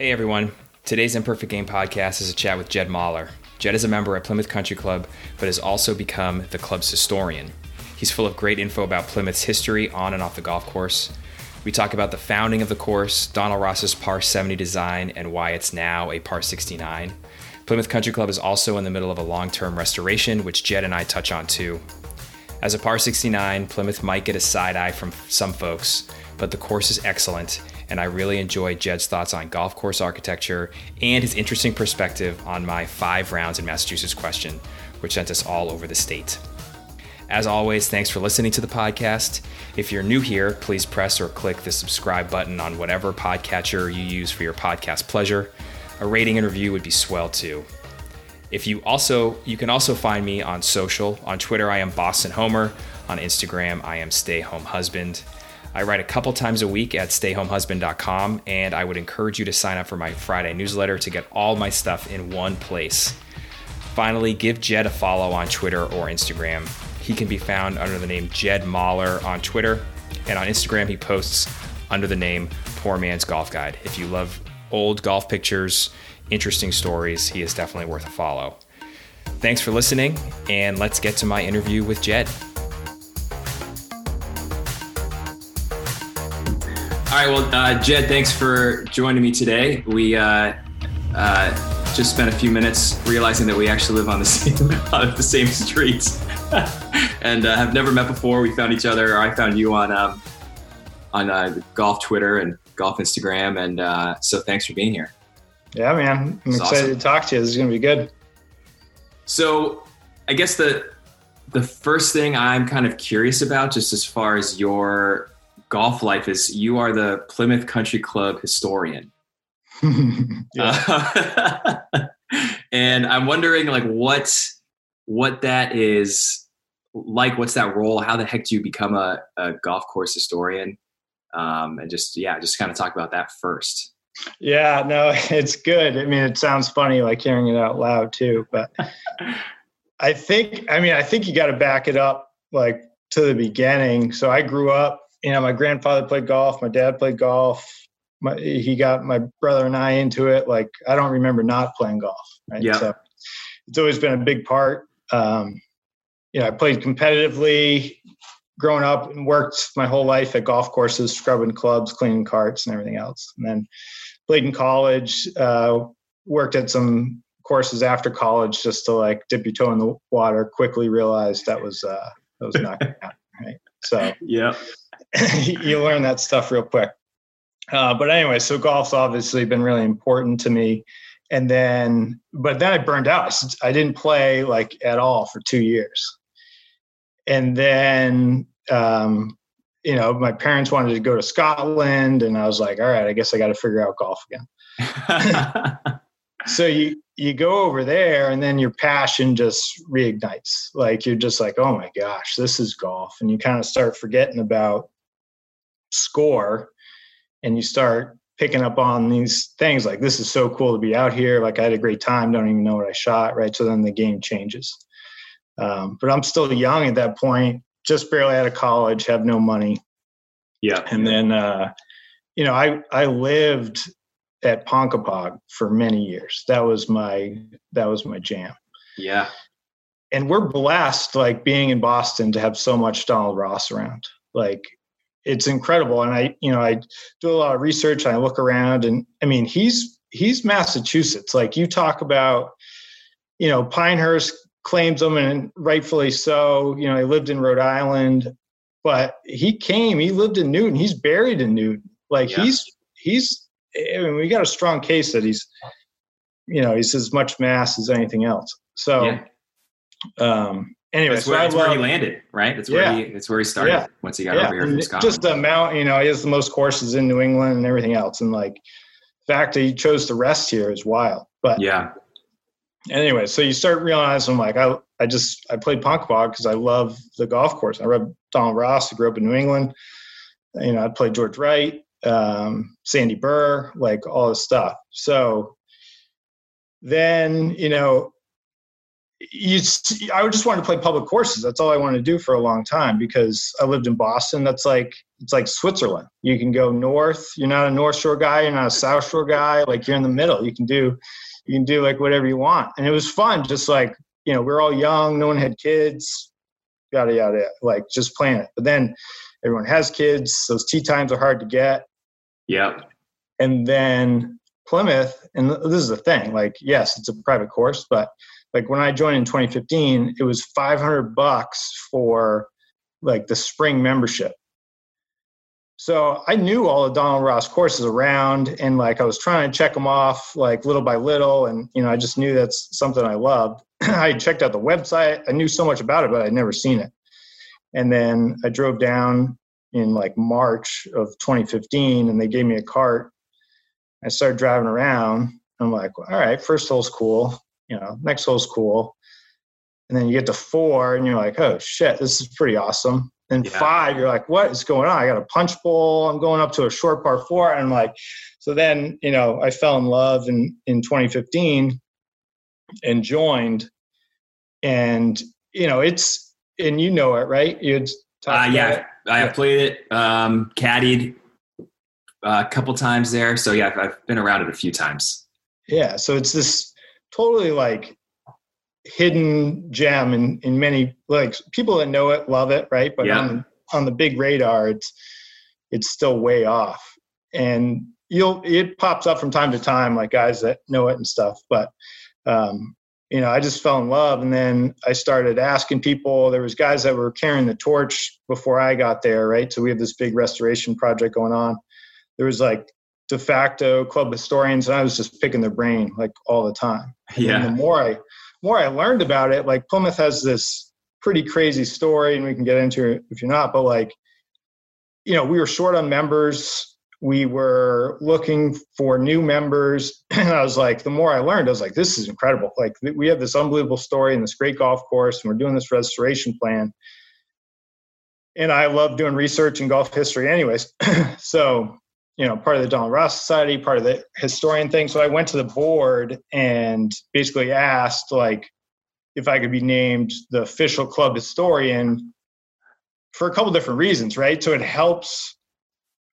Hey everyone. Today's Imperfect Game podcast is a chat with Jed Moller. Jed is a member at Plymouth Country Club, but has also become the club's historian. He's full of great info about Plymouth's history on and off the golf course. We talk about the founding of the course, Donald Ross's par 70 design, and why it's now a par 69. Plymouth Country Club is also in the middle of a long term restoration, which Jed and I touch on too. As a par 69, Plymouth might get a side eye from some folks, but the course is excellent, and I really enjoyed Jed's thoughts on golf course architecture and his interesting perspective on my five rounds in Massachusetts question, which sent us all over the state. As always, thanks for listening to the podcast. If you're new here, please press or click the subscribe button on whatever podcatcher you use for your podcast pleasure. A rating and review would be swell too. If you also, you can also find me on social. On Twitter, I am Boston Homer. On Instagram, I am Stay Home Husband. I write a couple times a week at stayhomehusband.com, and I would encourage you to sign up for my Friday newsletter to get all my stuff in one place. Finally, give Jed a follow on Twitter or Instagram. He can be found under the name Jed Moller on Twitter, and on Instagram, he posts under the name Poor Man's Golf Guide. If you love old golf pictures, interesting stories, he is definitely worth a follow. Thanks for listening, and let's get to my interview with Jed. All right, well, uh, Jed, thanks for joining me today. We uh, uh, just spent a few minutes realizing that we actually live on the same on the same streets, and uh, have never met before. We found each other. I found you on um, on uh, golf Twitter and golf Instagram, and uh, so thanks for being here. Yeah, man, I'm it's excited awesome. to talk to you. This is gonna be good. So, I guess the the first thing I'm kind of curious about, just as far as your golf life is you are the Plymouth Country Club historian. uh, and I'm wondering like what what that is like what's that role? How the heck do you become a, a golf course historian? Um, and just yeah just kind of talk about that first. Yeah no it's good. I mean it sounds funny like hearing it out loud too but i think i mean i think you got to back it up like to the beginning. So i grew up you know, my grandfather played golf, my dad played golf. My, he got my brother and I into it. Like I don't remember not playing golf. Right. Yeah. So it's always been a big part. Um, you know, I played competitively growing up and worked my whole life at golf courses, scrubbing clubs, cleaning carts, and everything else. And then played in college. Uh, worked at some courses after college just to like dip your toe in the water. Quickly realized that was uh, that was not going to happen. Right. So yeah, you learn that stuff real quick. Uh, but anyway, so golf's obviously been really important to me. And then, but then I burned out. I didn't play like at all for two years. And then, um, you know, my parents wanted to go to Scotland, and I was like, all right, I guess I got to figure out golf again. so you you go over there and then your passion just reignites like you're just like oh my gosh this is golf and you kind of start forgetting about score and you start picking up on these things like this is so cool to be out here. Like i had a great time. Don't even know what i shot right? So then the game changes. Um, but i'm still young at that point just barely out of college have no money. Yeah. And then uh, you know i i lived at Ponkapog for many years. That was my that was my jam. Yeah. And we're blessed like being in boston to have so much donald ross around. Like it's incredible. And I, you know, I do a lot of research. I look around, and I mean, he's he's Massachusetts. Like you talk about, you know, Pinehurst claims him, and rightfully so. You know, he lived in Rhode Island, but he came. He lived in Newton. He's buried in Newton. Like yeah. he's he's. I mean, we got a strong case that he's, you know, he's as much mass as anything else. So, yeah. um, anyway, that's, where, so that's where, he landed, right? That's where yeah. he that's where he started yeah. once he got yeah. over here from Scotland. Just the amount, you know, he has the most courses in New England and everything else, and like the fact that he chose to rest here is wild. But yeah. Anyway, so you start realizing like I I just I played Ponkapog because I love the golf course. I read Donald Ross. I grew up in New England. You know, I played George Wright, um, Sandy Burr, like all this stuff. So then you know you, I just wanted to play public courses. That's all I wanted to do for a long time because I lived in Boston. That's like it's like Switzerland. You can go north. You're not a North Shore guy. You're not a South Shore guy. Like you're in the middle. You can do, you can do like whatever you want. And it was fun. Just like you know, we are all young. No one had kids. Yada yada. Like just playing it. But then everyone has kids. Those tee times are hard to get. Yep. And then Plymouth, and this is the thing. Like yes, it's a private course, but like when I joined in 2015, it was 500 bucks for like the spring membership. So I knew all the Donald Ross courses around and like I was trying to check them off like little by little. And, you know, I just knew that's something I loved. I checked out the website. I knew so much about it, but I'd never seen it. And then I drove down in like March of 2015 and they gave me a cart. I started driving around. I'm like, all right, first hole's cool. You know, next hole's cool. And then you get to four and you're like, oh shit, this is pretty awesome. And yeah. five, you're like, what is going on? I got a punch bowl. I'm going up to a short par four. And I'm like, so then, you know, I fell in love in, in 2015 and joined. And, you know, it's, and you know it, right? You'd talk uh, yeah, I have played it, um, caddied uh, a couple times there. So yeah, I've, I've been around it a few times. Yeah. So it's this totally like hidden gem in in many like people that know it love it right? But yeah. on on the big radar it's it's still way off. And you'll it pops up from time to time like guys that know it and stuff. But um you know i just fell in love and then i started asking people. There was guys that were carrying the torch before i got there right? So we have this big restoration project going on. There was like de facto club historians and i was just picking their brain like all the time yeah and the more i more I learned about it, like Plymouth has this pretty crazy story, and we can get into it if you're not, but like, you know, we were short on members. We were looking for new members. And I was like, the more I learned, I was like, this is incredible. Like, we have this unbelievable story and this great golf course, and we're doing this restoration plan. And I love doing research in golf history, anyways. so you know, part of the Donald Ross Society, part of the historian thing. So I went to the board and basically asked, like, if I could be named the official club historian for a couple different reasons, right? So it helps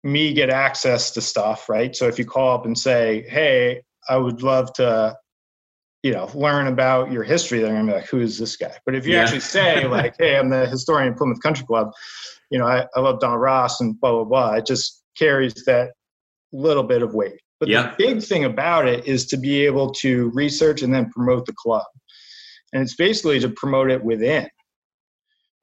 me get access to stuff, right? So if you call up and say, hey, I would love to, you know, learn about your history, they're gonna be like, who is this guy? But if you yeah. actually say, like, hey, I'm the historian of Plymouth Country Club, you know, I, I love Donald Ross and blah, blah, blah. It just carries that little bit of weight. But yep. the big thing about it is to be able to research and then promote the club. And it's basically to promote it within.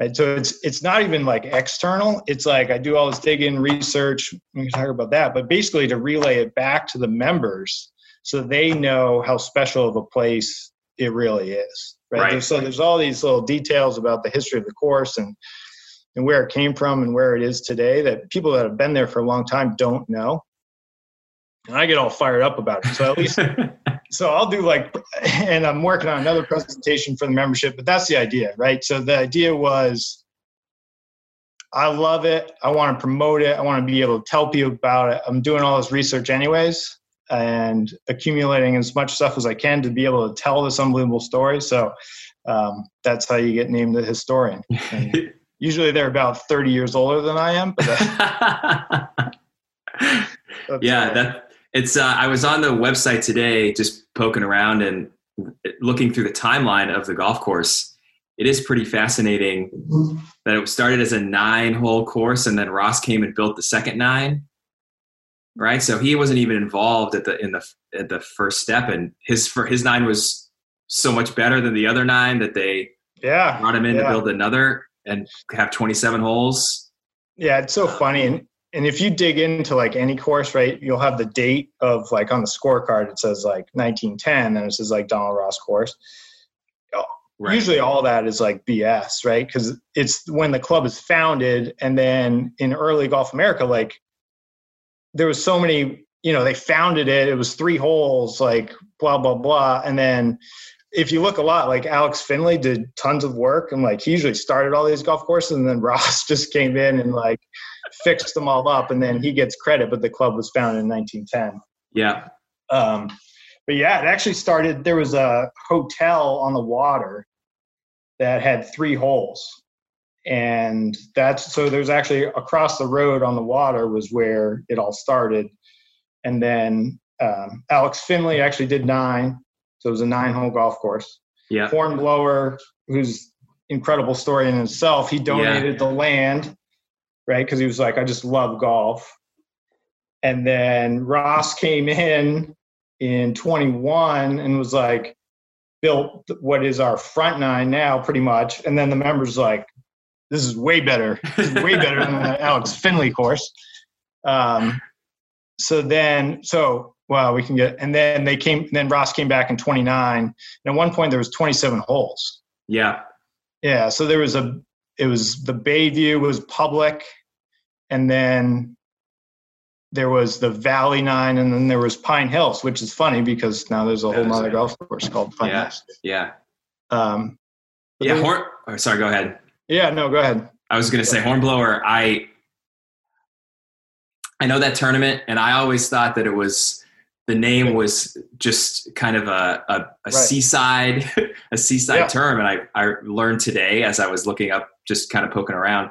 Right? So it's it's not even like external. It's like I do all this digging, research, we can talk about that, but basically to relay it back to the members so they know how special of a place it really is. Right. right. So there's all these little details about the history of the course and and where it came from and where it is today that people that have been there for a long time don't know. And I get all fired up about it. So at least, so I'll do like, and I'm working on another presentation for the membership, but that's the idea, right? So the idea was, I love it. I want to promote it. I want to be able to tell people about it. I'm doing all this research anyways and accumulating as much stuff as I can to be able to tell this unbelievable story. So um, that's how you get named a historian. And, Usually they're about 30 years older than I am. But yeah, that it's. Uh, I was on the website today, just poking around and looking through the timeline of the golf course. It is pretty fascinating that it started as a nine-hole course, and then Ross came and built the second nine. Right, so he wasn't even involved at the in the at the first step, and his for his nine was so much better than the other nine that they yeah brought him in yeah. to build another and have 27 holes. Yeah, it's so funny. And, and if you dig into like any course, right, you'll have the date of like on the scorecard, it says like 1910 and it says like Donald Ross course. Oh, right. Usually all that is like BS, right? Because it's when the club is founded. And then in early Golf America, like there was so many, you know, they founded it, it was three holes, like blah, blah, blah. And then if you look a lot, like Alex Findlay did tons of work and like he usually started all these golf courses and then Ross just came in and like fixed them all up and then he gets credit, but the club was founded in 1910. Yeah. Um, but yeah, it actually started, there was a hotel on the water that had three holes and that's so there's actually across the road on the water was where it all started and then um, alex findlay actually did nine so it was a nine hole golf course. Yeah. hornblower who's incredible story in itself. He donated the land right? Because he was like i just love golf. And then ross came in in 21 and was like built what is our front nine now pretty much. And then the members like this is way better. This is way better than the alex findlay course. Um, so then so well we can get and then they came then ross came back in 29 and at one point there was 27 holes Yeah. yeah so there was a it was the bayview was public and then there was the valley nine and then there was pine hills which is funny because now there's a whole other right. golf course called pine Yeah. hills Yeah. um, Yeah. Horn. Oh, sorry. Go ahead. yeah no go ahead I was going to say Hornblower. I I know that tournament, and I always thought that it was the name was just kind of a a, a Right. seaside a seaside Yeah. term, and I I learned today as I was looking up, just kind of poking around,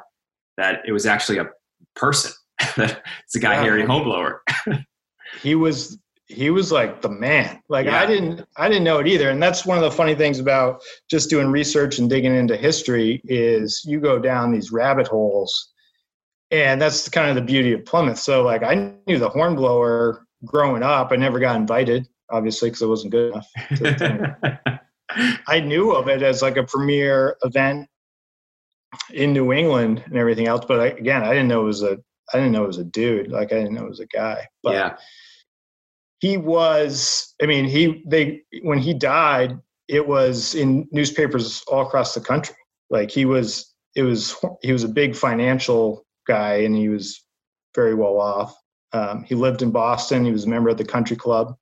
that it was actually a person. it's a guy Yeah. Harry Hornblower. he was he was like the man like Yeah. i didn't i didn't know it either and that's one of the funny things about just doing research and digging into history is you go down these rabbit holes and that's kind of the beauty of plymouth so like i knew the hornblower growing up i never got invited obviously because it wasn't good enough i knew of it as like a premier event in new england and everything else but I, again i didn't know it was a i didn't know it was a dude. Like i didn't know it was a guy. But yeah. he was i mean he they when he died it was in newspapers all across the country. Like he was it was he was a big financial guy and he was very well off um, he lived in boston he was a member of the country club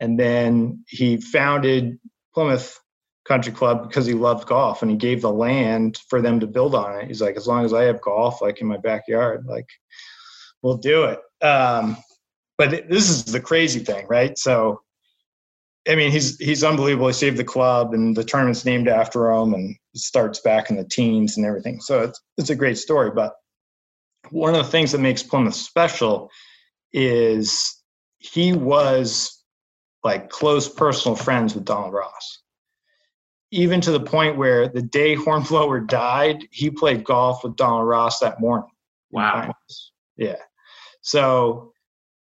and then he founded plymouth country club because he loved golf and he gave the land for them to build on it he's like as long as i have golf like in my backyard like we'll do it um, but this is the crazy thing, right? So, I mean, he's he's unbelievable. He saved the club, and the tournament's named after him, and it starts back in the teens and everything. So it's it's a great story. But one of the things that makes Plymouth special is he was like close personal friends with Donald Ross. Even to the point where the day Hornblower died, he played golf with Donald Ross that morning. Wow. Yeah. So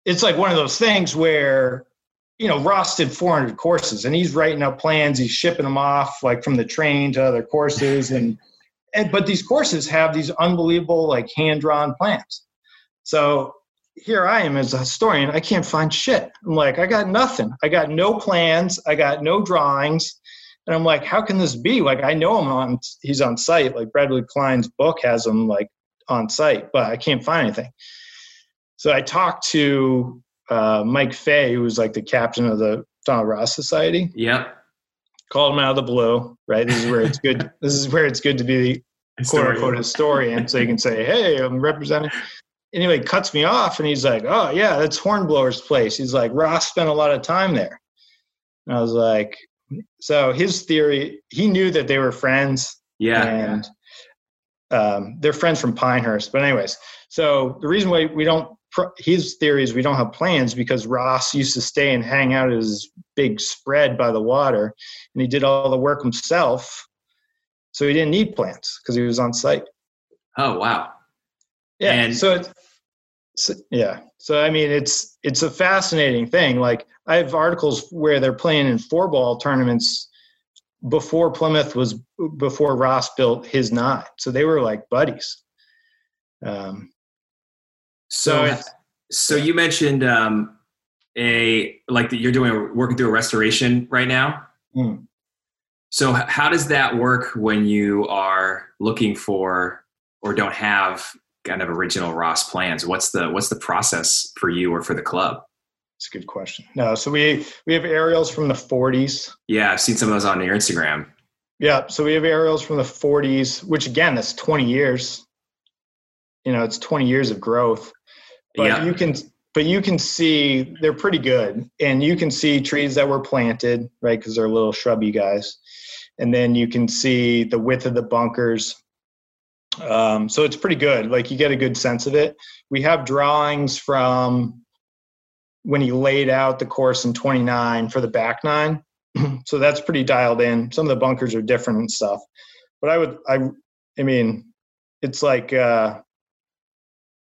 it's like one of those things where, you know, Ross did 400 courses and he's writing up plans. He's shipping them off like from the train to other courses. And, and but these courses have these unbelievable, like hand drawn plans. So here I am as a historian. I can't find shit. I'm like, I got nothing. I got no plans. I got no drawings. And I'm like, how can this be? Like, I know him on, he's on site. Like Bradley Klein's book has him like on site, but I can't find anything. So I talked to uh, Mike Fay, who was like the captain of the Donald Ross Society. Yep. Called him out of the blue. Right. This is where it's good. this is where it's good to be quote unquote historian, so you can say, "Hey, I'm representing." Anyway, cuts me off, and he's like, "Oh yeah, that's Hornblower's place." He's like, "Ross spent a lot of time there." And I was like, "So his theory, he knew that they were friends, Yeah. and um, they're friends from Pinehurst. But anyways, so the reason why we don't his theory is we don't have plans because Ross used to stay and hang out at his big spread by the water, and he did all the work himself, so he didn't need plants because he was on site. Oh wow. Yeah. And- so it's so, yeah. So I mean, it's it's a fascinating thing. Like I have articles where they're playing in four ball tournaments before Plymouth was before Ross built his nine. So they were like buddies. Um, So, So so you mentioned um, a like that you're doing working through a restoration right now. Hmm. So how does that work when you are looking for or don't have kind of original Ross plans? What's the what's the process for you or for the club? it's a good question. No, so we we have aerials from the 40s. Yeah, I've seen some of those on your Instagram. Yeah, so we have aerials from the 40s, which again, that's 20 years. You know, it's 20 years of growth. But yeah. you can but you can see they're pretty good and you can see trees that were planted, right, cuz they're little shrubby guys. And then you can see the width of the bunkers. Um, so it's pretty good. Like you get a good sense of it. We have drawings from when he laid out the course in 29 for the back nine. so that's pretty dialed in. Some of the bunkers are different and stuff. But I would, I, I mean, it's like, uh,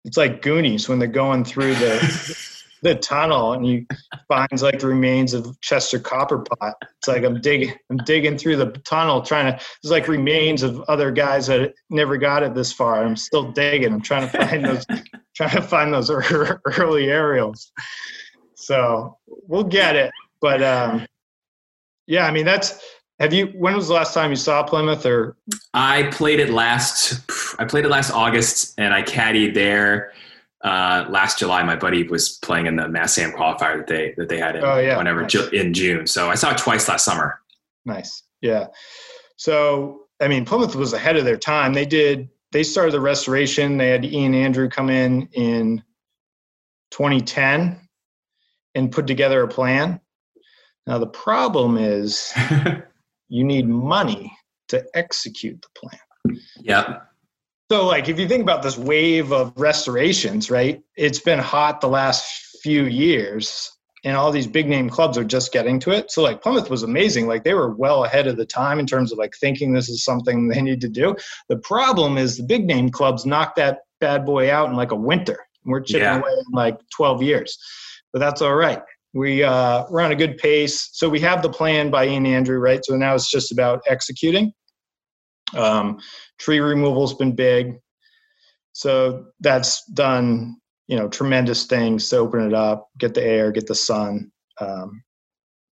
it's like Goonies when they're going through the the tunnel and you find like the remains of Chester Copperpot. It's like I'm digging I'm digging through the tunnel trying to there's like remains of other guys that never got it this far. I'm still digging. I'm trying to find those trying to find those early aerials. So we'll get it. But um yeah, I mean that's have you when was the last time you saw Plymouth or I played it last I played it last August and I caddied there uh, last July, my buddy was playing in the Mass Am qualifier that they that they had in, oh, yeah. whenever nice. in June. So I saw it twice last summer. Nice, yeah. So I mean, Plymouth was ahead of their time. They did. They started the restoration. They had Ian Andrew come in in 2010 and put together a plan. Now the problem is you need money to execute the plan. Yep. So, like, if you think about this wave of restorations, right? It's been hot the last few years, and all these big name clubs are just getting to it. So, like, Plymouth was amazing. Like, they were well ahead of the time in terms of like thinking this is something they need to do. The problem is the big name clubs knocked that bad boy out in like a winter. We're chipping Yeah. away in like 12 years, but that's all right. We uh, we're on a good pace. So we have the plan by Ian Andrew, right? So now it's just about executing. Um, tree removal's been big, so that's done. You know, tremendous things to open it up, get the air, get the sun. Um,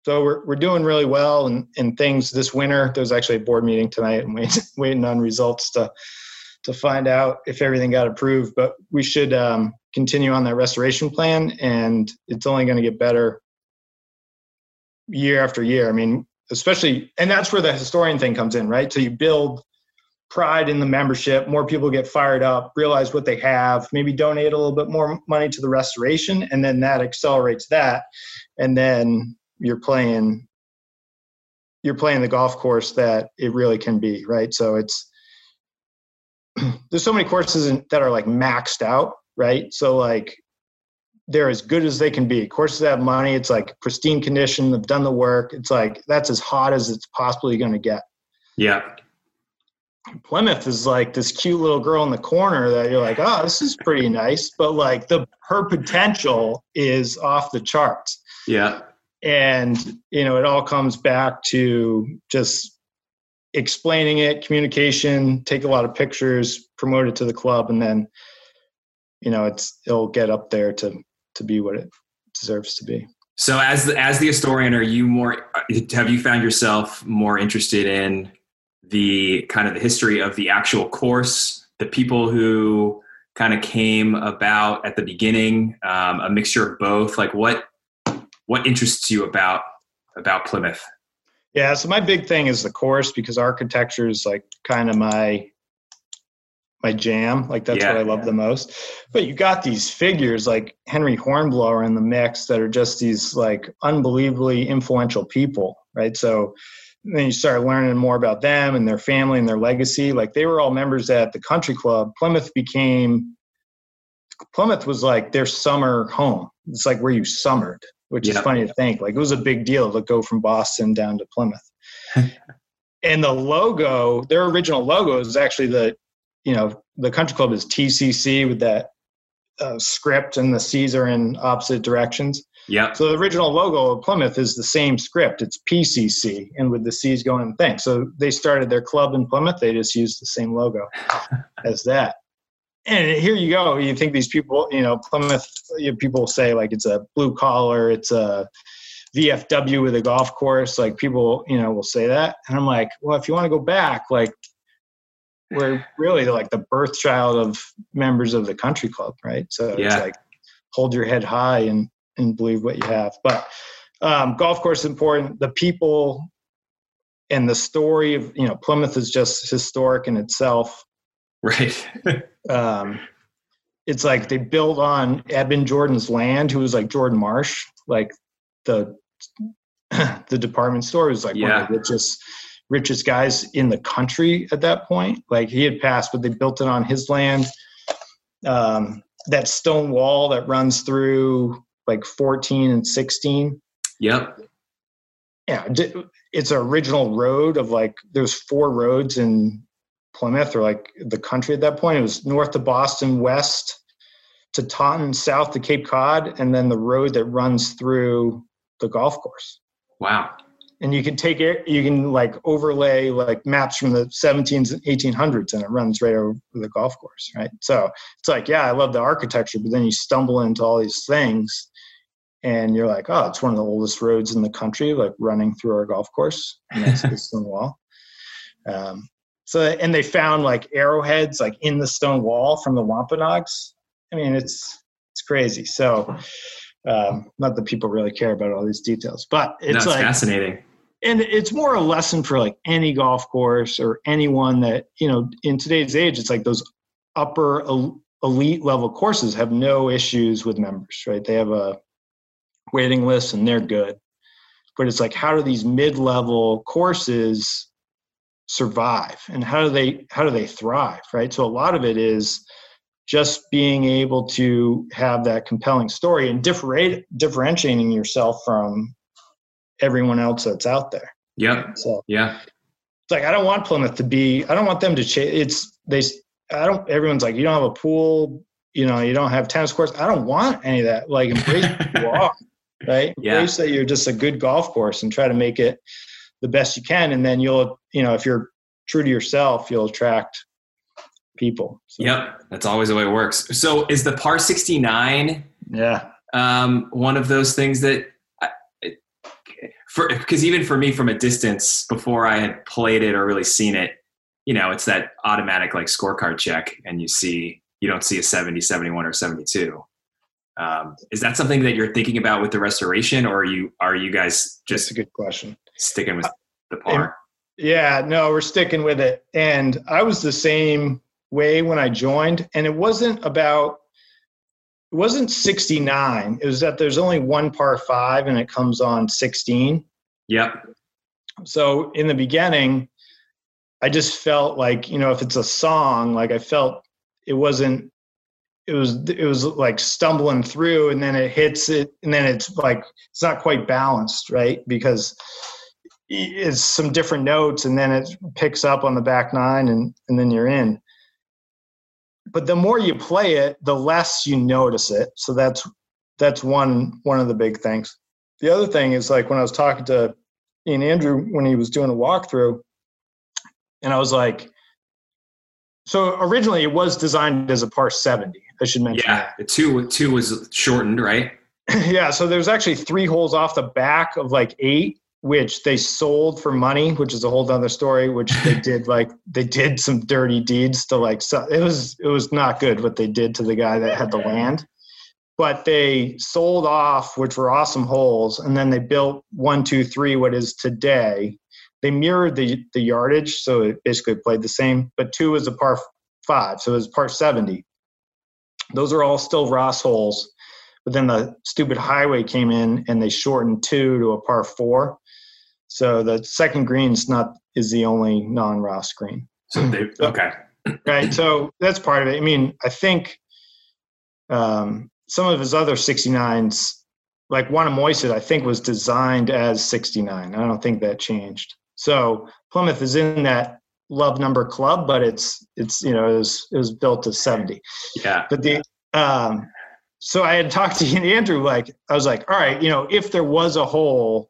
so we're we're doing really well, and and things this winter. There's actually a board meeting tonight, and waiting waiting on results to to find out if everything got approved. But we should um, continue on that restoration plan, and it's only going to get better year after year. I mean, especially, and that's where the historian thing comes in, right? So you build pride in the membership, more people get fired up, realize what they have, maybe donate a little bit more money to the restoration, and then that accelerates that, and then you're playing you're playing the golf course that it really can be, right? So it's there's so many courses in, that are like maxed out, right? So like they're as good as they can be. Courses that have money, it's like pristine condition, they've done the work. It's like that's as hot as it's possibly going to get. Yeah. Plymouth is like this cute little girl in the corner that you're like, oh, this is pretty nice, but like the her potential is off the charts. Yeah. And you know, it all comes back to just explaining it, communication, take a lot of pictures, promote it to the club, and then you know, it's it'll get up there to to be what it deserves to be. So as the, as the historian, are you more? Have you found yourself more interested in the kind of the history of the actual course, the people who kind of came about at the beginning, um, a mixture of both? Like what what interests you about about Plymouth? Yeah, so my big thing is the course because architecture is like kind of my my jam. Like that's Yeah. what I love the most. But you got these figures like Henry Hornblower in the mix that are just these like unbelievably influential people, right? So then you start learning more about them and their family and their legacy. Like they were all members at the country club. Plymouth became Plymouth was like their summer home. It's like where you summered, which is funny to think. Like it was a big deal to go from Boston down to Plymouth. and the logo, their original logo is actually the, you know, the country club is TCC with that uh, script and the C's are in opposite directions. Yep. So the original logo of Plymouth is the same script. It's PCC, and with the C's going in the thing. So they started their club in Plymouth. They just used the same logo as that. And here you go. You think these people, you know, Plymouth. You know, people say like it's a blue collar. It's a VFW with a golf course. Like people, you know, will say that, and I'm like, well, if you want to go back, like we're really like the birth child of members of the country club, right? So it's Yeah. like hold your head high and and believe what you have. But um, golf course is important. The people and the story of you know Plymouth is just historic in itself. Right. Um, it's like they built on Edmund Jordan's land, who was like Jordan Marsh, like the the department store was like one of the richest richest guys in the country at that point. Like he had passed, but they built it on his land. Um, that stone wall that runs through like 14 and 16. Yep. Yeah, it's an original road of like there's four roads in Plymouth or like the country at that point. It was north to Boston, west to Taunton, south to Cape Cod, and then the road that runs through the golf course. Wow. And you can take it, you can like overlay like maps from the 17s and 1800s, and it runs right over the golf course, right? So it's like, yeah, I love the architecture, but then you stumble into all these things, and you're like, oh, it's one of the oldest roads in the country, like running through our golf course, and that's the stone wall. Um, so, and they found like arrowheads like in the stone wall from the Wampanoags. I mean, it's it's crazy. So, um, not that people really care about all these details, but it's, no, like fascinating. And it's more a lesson for like any golf course or anyone that you know in today's age. It's like those upper elite level courses have no issues with members, right? They have a waiting lists and they're good. But it's like, how do these mid level courses survive? And how do they how do they thrive right? So a lot of it is just being able to have that compelling story and differentiating yourself from everyone else that's out there. Yeah. so yeah. it's like i don't want plymouth to be i don't want them to change it's they i don't everyone's like you don't have a pool you know you don't have tennis courts. I don't want any of that. Like embrace you are right yeah. embrace that you're just a good golf course and try to make it the best you can and then you'll you know if you're true to yourself you'll attract people so. yep that's always the way it works so is the par 69 yeah um, one of those things that for because even for me from a distance before i had played it or really seen it you know it's that automatic like scorecard check and you see you don't see a 70 71 or 72 um, is that something that you're thinking about with the restoration or are you are you guys just That's a good question sticking with the par. Yeah, no, we're sticking with it. And I was the same way when I joined, and it wasn't about it wasn't 69. It was that there's only one par five and it comes on 16. Yep. So in the beginning, I just felt like, you know, if it's a song, like I felt it wasn't it was it was like stumbling through and then it hits it and then it's like it's not quite balanced, right? Because it's some different notes and then it picks up on the back nine and, and then you're in. But the more you play it the less you notice it. So that's that's one one of the big things. The other thing is like when i was talking to ian andrew when he was doing a walkthrough and i was like so originally it was designed as a par 70 i should mention yeah that. two two was shortened right yeah so there's actually three holes off the back of like eight which they sold for money, which is a whole other story. Which they did like they did some dirty deeds to like so it was it was not good what they did to the guy that had the land. But they sold off, which were awesome holes, and then they built one, two, three, what is today. They mirrored the the yardage, so it basically played the same. But two was a par five, so it was par seventy. Those are all still Ross holes, but then the stupid highway came in and they shortened two to a par four. So the second green is not is the only non-Ross green. So they okay. right. So that's part of it. I mean, I think um, some of his other 69s, like Wannamoisett, I think was designed as 69. I don't think that changed. So Plymouth is in that love number club, but it's it's you know it was it was built to 70. Yeah. But the um, so I had talked to Andrew. Like I was like, all right, you know, if there was a hole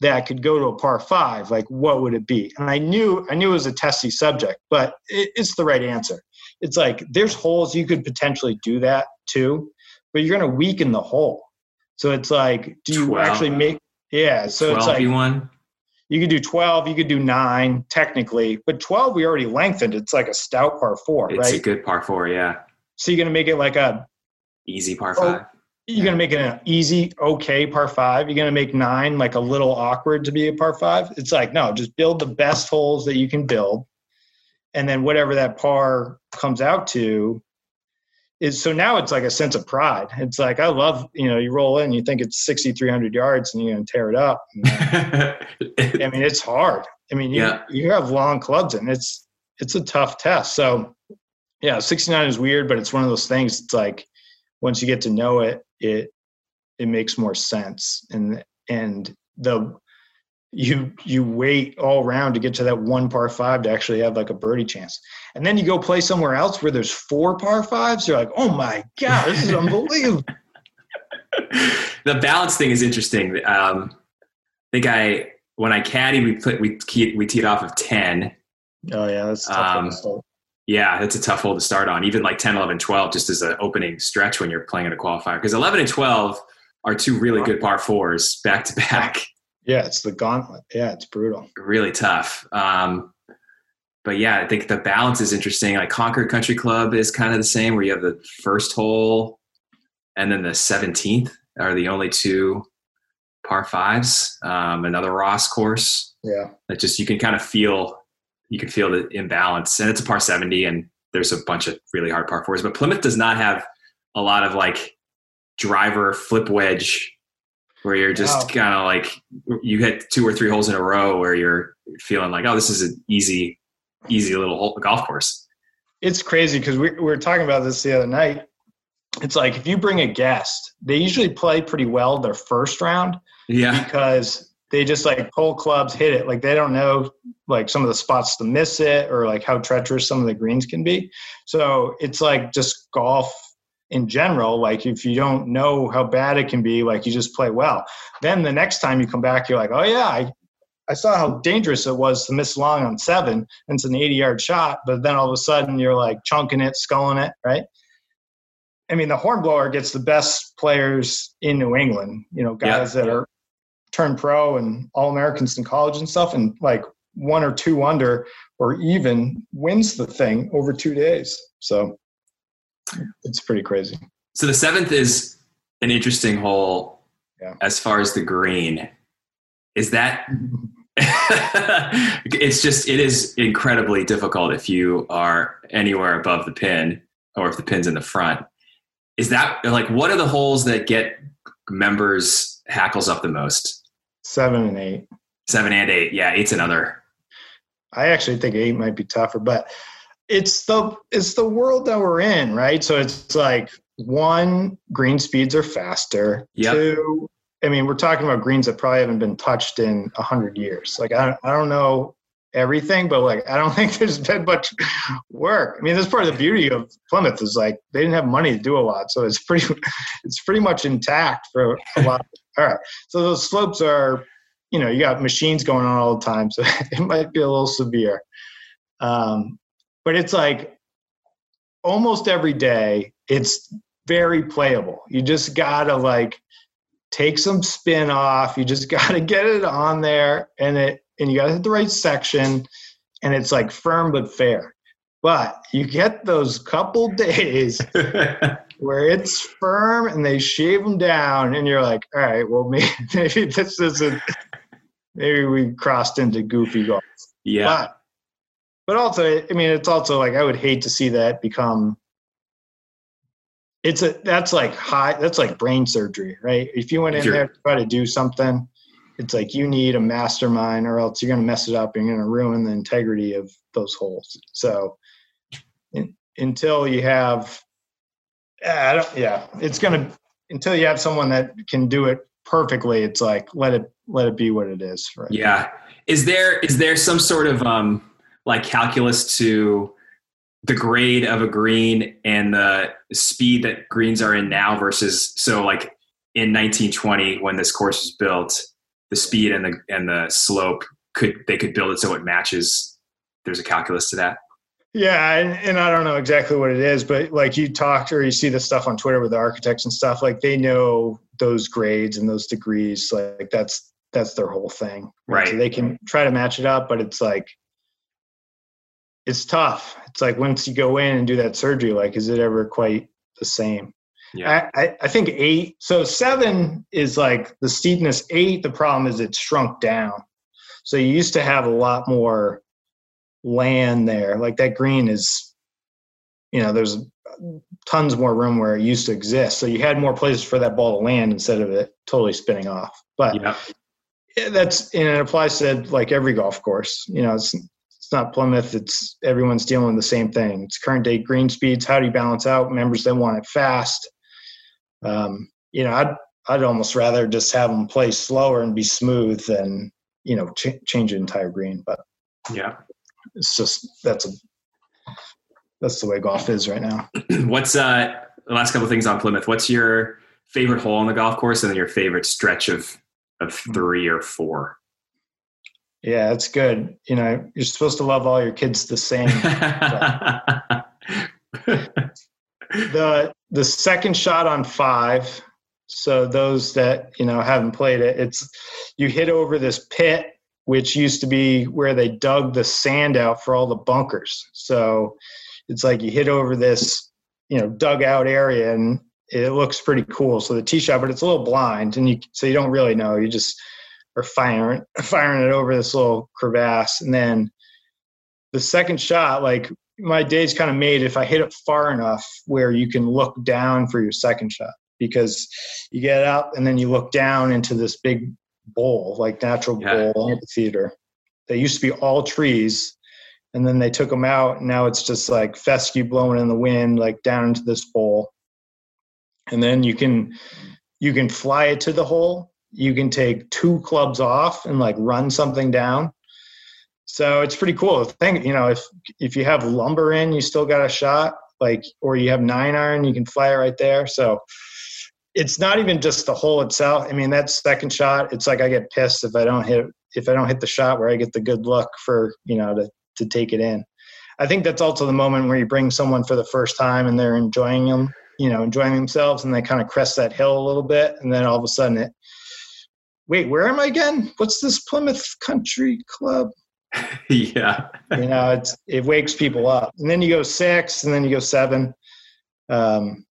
that could go to a par five, like what would it be? And I knew I knew it was a testy subject, but it, it's the right answer. It's like there's holes you could potentially do that too, but you're going to weaken the hole. So it's like, do you 12. actually make? Yeah. So it's like one. You could do 12, you could do nine technically, but 12 we already lengthened. It's like a stout par four, it's right? It's a good par four, yeah. So you're going to make it like a easy par oh, five. You're going to make it an easy, okay par five. You're going to make nine like a little awkward to be a par five. It's like, no, just build the best holes that you can build. And then whatever that par comes out to is so now it's like a sense of pride. It's like, I love, you know, you roll in, you think it's 6,300 yards and you're to tear it up. I mean, it's hard. I mean, you, Yeah. you have long clubs and it's it's a tough test. So yeah, 69 is weird, but it's one of those things. It's like once you get to know it, it it makes more sense. And and the you you wait all round to get to that one par five to actually have like a birdie chance. And then you go play somewhere else where there's four par fives. You're like, oh my God, this is unbelievable. the balance thing is interesting. Um, I think I when I caddy we put we keyed, we teed off of ten. oh yeah, that's a tough. one Um, to start. Yeah, that's a tough hole to start on. Even like 10, 11, 12, just as an opening stretch when you're playing in a qualifier. Because 11 and 12 are two really good par fours back to back. Yeah, it's the gauntlet. Yeah, it's brutal. Really tough. Um, but yeah, I think the balance is interesting. Like Concord Country Club is kind of the same, where you have the first hole and then the 17th are the only two par fives. Um, another Ross course Yeah. that just you can kind of feel you can feel the imbalance and it's a par 70 and there's a bunch of really hard par fours but plymouth does not have a lot of like driver flip wedge where you're just Wow. kind of like you hit two or three holes in a row where you're feeling like oh this is an easy easy little golf course It's crazy because we, we were talking about this the other night. It's like if you bring a guest, they usually play pretty well their first round yeah because they just like pull clubs, hit it. Like they don't know like some of the spots to miss it or like how treacherous some of the greens can be. So it's like just golf in general. Like if you don't know how bad it can be, like you just play well. Then the next time you come back, you're like, oh yeah, I, I saw how dangerous it was to miss long on seven. And it's an 80 yard shot, but then all of a sudden you're like chunking it, sculling it, right? I mean, the hornblower gets the best players in New England. You know, guys that are turned pro and all Americans in college and stuff, and like one or two under or even wins the thing over two days. So it's pretty crazy. so the seventh is an interesting hole Yeah. as far as the green is that it's just it is incredibly difficult if you are anywhere above the pin or if the pin's in the front is that like what are the holes that get members hackles up the most Seven and eight. seven and eight yeah eight's another I actually think eight might be tougher, but it's the it's the world that we're in, right? So it's like one, green speeds are faster. Yep. Two, I mean, we're talking about greens that probably haven't been touched in a hundred years. Like I don't, I don't know everything, but like I don't think there's been much work. I mean, that's part of the beauty of Plymouth is like they didn't have money to do a lot, so it's pretty it's pretty much intact for a lot. All right, so those slopes are you know, you got machines going on all the time, so it might be a little severe. Um, but it's like almost every day, it's very playable. You just gotta like take some spin off. You just gotta get it on there, and it and you gotta hit the right section, and it's like firm but fair. But you get those couple days where it's firm and they shave them down and you're like all right well maybe, maybe this isn't maybe we crossed into goofy golf yeah but but also i mean it's also like i would hate to see that become it's a that's like high that's like brain surgery right if you went in Sure. there to try to do something it's like you need a mastermind or else you're going to mess it up and you're going to ruin the integrity of those holes so in, until you have I don't, yeah it's going to until you have someone that can do it perfectly it's like let it let it be what it is right Yeah. Is there is there some sort of um like calculus to the grade of a green and the speed that greens are in now versus so like in 1920 when this course was built, the speed and the and the slope could they could build it so it matches. There's a calculus to that. Yeah, and, and I don't know exactly what it is, but like you talked or you see the stuff on Twitter with the architects and stuff, like they know those grades and those degrees. Like that's that's their whole thing. Right. So they can try to match it up, but it's like it's tough. It's like once you go in and do that surgery, like is it ever quite the same? Yeah. I, I, I think eight. So seven is like the steepness. Eight, the problem is it's shrunk down. So you used to have a lot more land there. Like that green is, you know, there's tons more room where it used to exist. So you had more places for that ball to land instead of it totally spinning off. But yeah. Yeah, that's and it applies to like every golf course. You know, it's it's not Plymouth. It's everyone's dealing with the same thing. It's current day green speeds. How do you balance out members that want it fast? Um, you know, I'd I'd almost rather just have them play slower and be smooth than you know ch- change the entire green. But yeah, it's just that's a that's the way golf is right now. What's uh the last couple of things on Plymouth? What's your favorite hole on the golf course, and then your favorite stretch of of three or four? Yeah, it's good. You know, you're supposed to love all your kids the same. the the second shot on five. So those that you know haven't played it, it's you hit over this pit, which used to be where they dug the sand out for all the bunkers. So it's like you hit over this, you know, dugout area, and it looks pretty cool. So the tee shot, but it's a little blind, and you so you don't really know. You just are firing firing it over this little crevasse, and then the second shot, like my day's kind of made if I hit it far enough where you can look down for your second shot because you get up and then you look down into this big bowl, like natural Yeah. bowl amphitheater. They used to be all trees and then they took them out and now it's just like fescue blowing in the wind like down into this bowl and then you can you can fly it to the hole you can take two clubs off and like run something down. So it's pretty cool. Thing you know if if you have lumber in you still got a shot like or you have nine iron you can fly right there. So it's not even just the hole itself. I mean that second shot it's like i get pissed if i don't hit if i don't hit the shot where i get the good look for you know to to take it in. I think that's also the moment where you bring someone for the first time and they're enjoying them you know enjoying themselves and they kind of crest that hill a little bit and then all of a sudden it wait where am i again what's this plymouth country club yeah, you know it's it wakes people up and then you go six and then you go seven um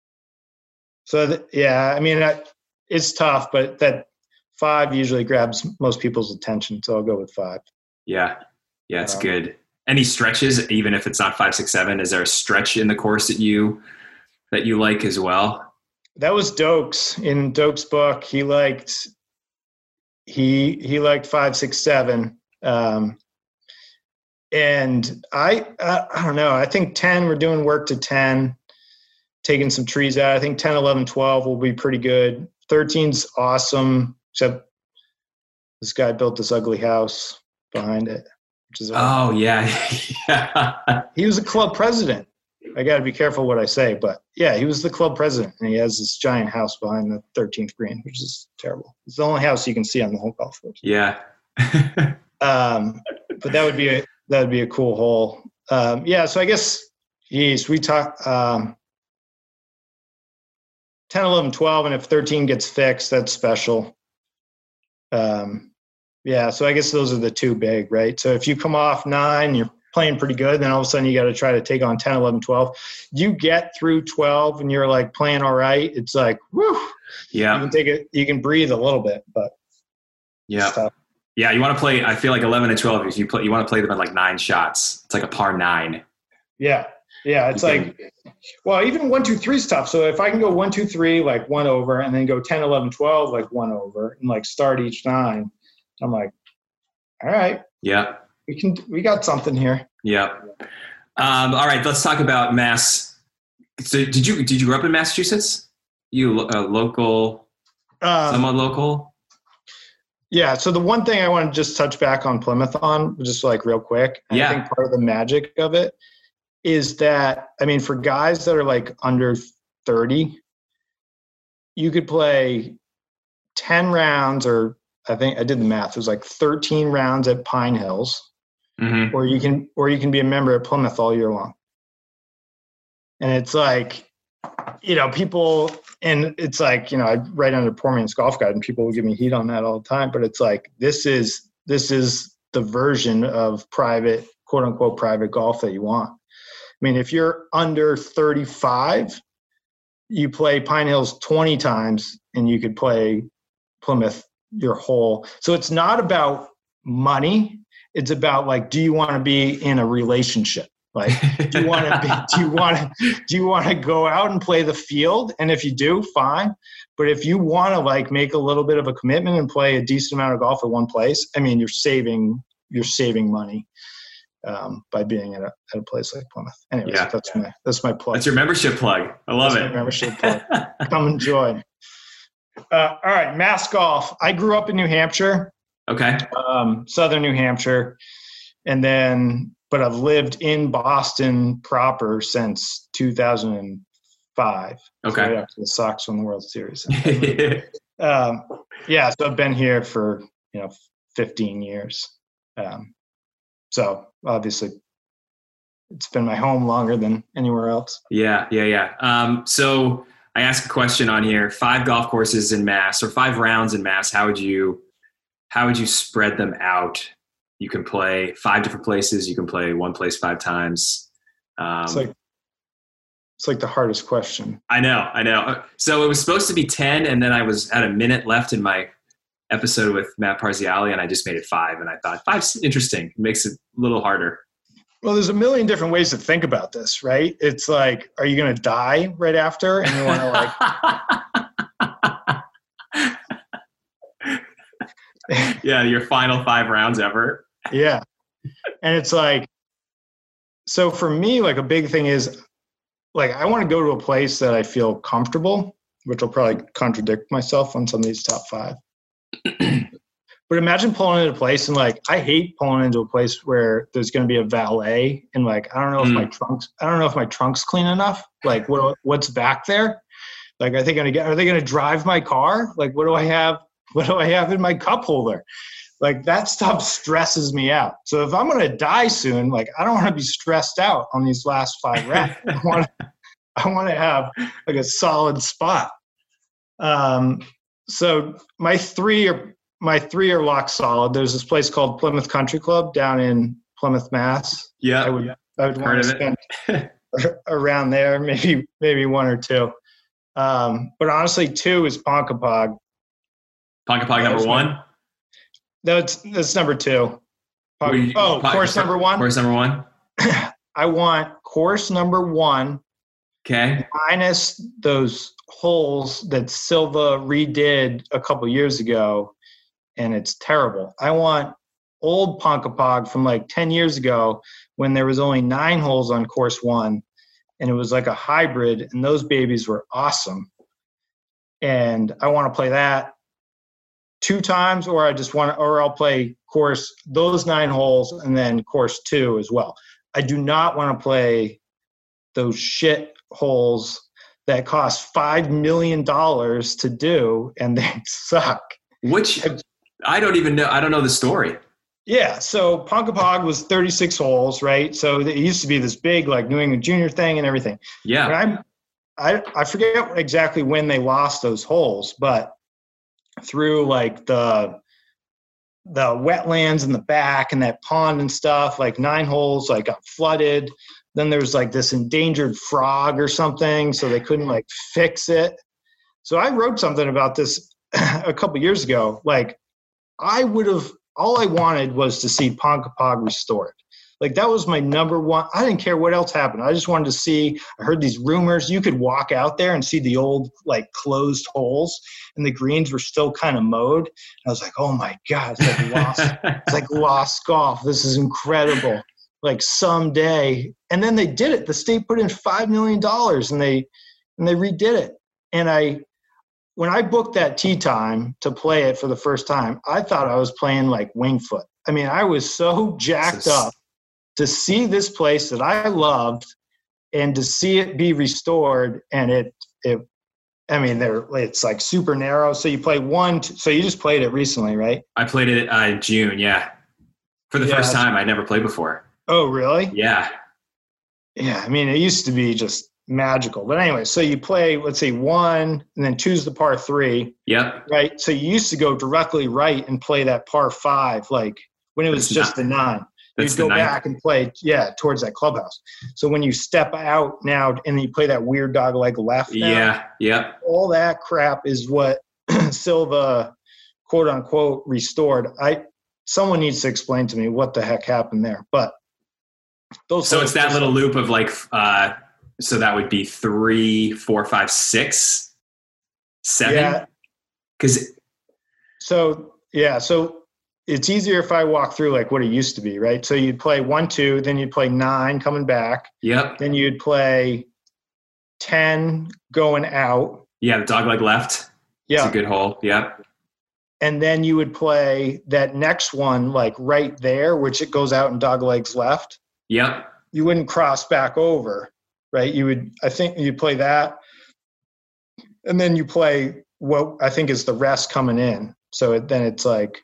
so th- yeah i mean I, it's tough but that five usually grabs most people's attention so i'll go with five yeah, yeah. It's Um, good. Any stretches, even if it's not five, six, seven? Is there a stretch in the course that you that you like as well? that was Doak's in Doak's book he liked he he liked five six seven. Um and I, I i don't know. I think 10 we're doing work to 10 taking some trees out. I think 10 11 12 will be pretty good. 13's awesome except this guy built this ugly house behind it which is Oh yeah, yeah. he was a club president. I got to be careful what I say, but yeah, he was the club president, and he has this giant house behind the 13th green, which is terrible. It's the only house you can see on the whole golf course. yeah. Um, but that would be a that would be a cool hole. Um, yeah, so I guess, geez, we talk um, 10, 11, 12, and if 13 gets fixed, that's special. Um, yeah, so I guess those are the two big, right? So if you come off nine, you're playing pretty good, then all of a sudden you got to try to take on 10, 11, 12. You get through 12 and you're like playing all right. It's like, whew, you can take it, you can breathe a little bit, but yeah, yeah. You want to play? I feel like eleven and twelve. If you play, you want to play them at like nine shots. It's like a par nine. Yeah. Yeah. It's You like, well, even one, two, three is tough. So if I can go one, two, three, like one over, and then go 10, 11, 12, like one over, and like start each nine, I'm like, all right, Yeah, we can, we got something here. yeah. Um, all right, let's talk about Mass. So, did you did you grow up in Massachusetts? You uh, local, Um, somewhat local? yeah. So the one thing I want to just touch back on Plymouth on, just like real quick, Yeah. I think part of the magic of it is that, I mean, for guys that are like under 30, you could play 10 rounds or I think I did the math. It was like 13 rounds at Pine Hills, hmm or you can or you can be a member at Plymouth all year long. And it's like, you know, people and it's like, you know, I write under Poor Man's Golf Guide and people will give me heat on that all the time. But it's like this is this is the version of private, quote unquote private golf that you want. I mean, if you're under 35, you play Pine Hills 20 times and you could play Plymouth your whole. So it's not about money. It's about like, do you want to be in a relationship? Like, do you want to do you want to do you want to go out and play the field? And if you do, fine. But if you want to like make a little bit of a commitment and play a decent amount of golf at one place, I mean, you're saving you're saving money um, by being at a, at a place like Plymouth. Anyways, Yeah. that's my that's my plug. That's your membership plug. I love That's it. membership plug. Come and join. Uh, all right, Mass Golf. I grew up in New Hampshire, okay. um, southern New Hampshire, and then but I've lived in Boston proper since 2005. so Okay. right after the Sox won the World Series. um, yeah, so I've been here for you know 15 years. Um, so obviously, it's been my home longer than anywhere else. Yeah, yeah, yeah. Um, so I asked a question on here: five golf courses in Mass, or five rounds in Mass. How would you, how would you spread them out? You can play five different places. You can play one place five times. Um, It's like it's like the hardest question. I know, I know. Uh, So it was supposed to be ten, and then I was at a minute left in my episode with Matt Parziali, and I just made it five. And I thought five's interesting. It makes it a little harder. Well, there's a million different ways to think about this, right? It's like, are you going to die right after, and you want to yeah, your final five rounds ever. yeah, and it's like, so for me, like a big thing is, like, I want to go to a place that I feel comfortable, which will probably contradict myself on some of these top five. But imagine pulling into a place and like I hate pulling into a place where there's going to be a valet and like I don't know if Mm. my trunks I don't know if my trunk's clean enough. Like what what's back there? Like are they going to get are they going to drive my car? Like what do I have? What do I have in my cup holder? Like that stuff stresses me out. So if I'm going to die soon, like I don't want to be stressed out on these last five rounds. I want I want to have like a solid spot. Um, so my three are my three are lock solid. There's this place called Plymouth Country Club down in Plymouth, Mass. Yeah, I would I would Heard want to spend around there, maybe maybe one or two. Um, but honestly, two is Ponkapog. Ponkapog number one. That's that's number two. Do you- oh, Pog- course number one. Course number one. I want course number one Okay. minus those holes that Silva redid a couple years ago, and it's terrible. I want old Ponkapog from like 10 years ago when there was only nine holes on course one, and it was like a hybrid, and those babies were awesome. And I want to play that two times, or I just want, to, or I'll play course those nine holes and then course two as well. I do not want to play those shit holes that cost five million dollars to do and they suck. Which I don't even know. I don't know the story. Yeah, so Ponkapog was 36 holes, right? So it used to be this big like New England Junior thing and everything. Yeah. I I forget exactly when they lost those holes, but through like the the wetlands in the back and that pond and stuff, like nine holes like got flooded. Then there was like this endangered frog or something, so they couldn't like fix it. So I wrote something about this a couple years ago. Like I would have all I wanted was to see Ponkapog restored. Like that was my number one. I didn't care what else happened. I just wanted to see. I heard these rumors. You could walk out there and see the old like closed holes, and the greens were still kind of mowed. And I was like, oh my god, it's like lost. it's like lost golf. This is incredible. Like someday, and then they did it. The state put in five million dollars, and they and they redid it. And I, when I booked that tee time to play it for the first time, I thought I was playing like Winged Foot. I mean, I was so jacked up to see this place that I loved and to see it be restored. And it, it, I mean, there it's like super narrow. So you play one. So you just played it recently, right? I played it uh, in June. Yeah. For the Yeah, first time, I'd never played before. Oh, really? Yeah. Yeah. I mean, it used to be just magical. But anyway, so you play, let's say one, and then two's the par three. Yep. right? So you used to go directly right and play that par five, like when it was just not- the nine. That's You'd go back and play, yeah, towards that clubhouse. So when you step out now and you play that weird dog leg left, now, Yeah. Yep. all that crap is what Silva, quote unquote, restored. I someone needs to explain to me what the heck happened there. But Those So it's that little loop of like, uh, so that would be three, four, five, six, seven. Yeah. Because So yeah, so it's easier if I walk through like what it used to be, right? So you'd play one, two, then you'd play nine coming back, yep, then you'd play ten going out. yeah, the dog leg left. It's Yeah, a good hole. Yep, and then you would play that next one like right there, which it goes out and dog legs left. yep, You wouldn't cross back over, right? You would, I think, you'd play that, and then you play what I think is the rest coming in. So it, then it's like,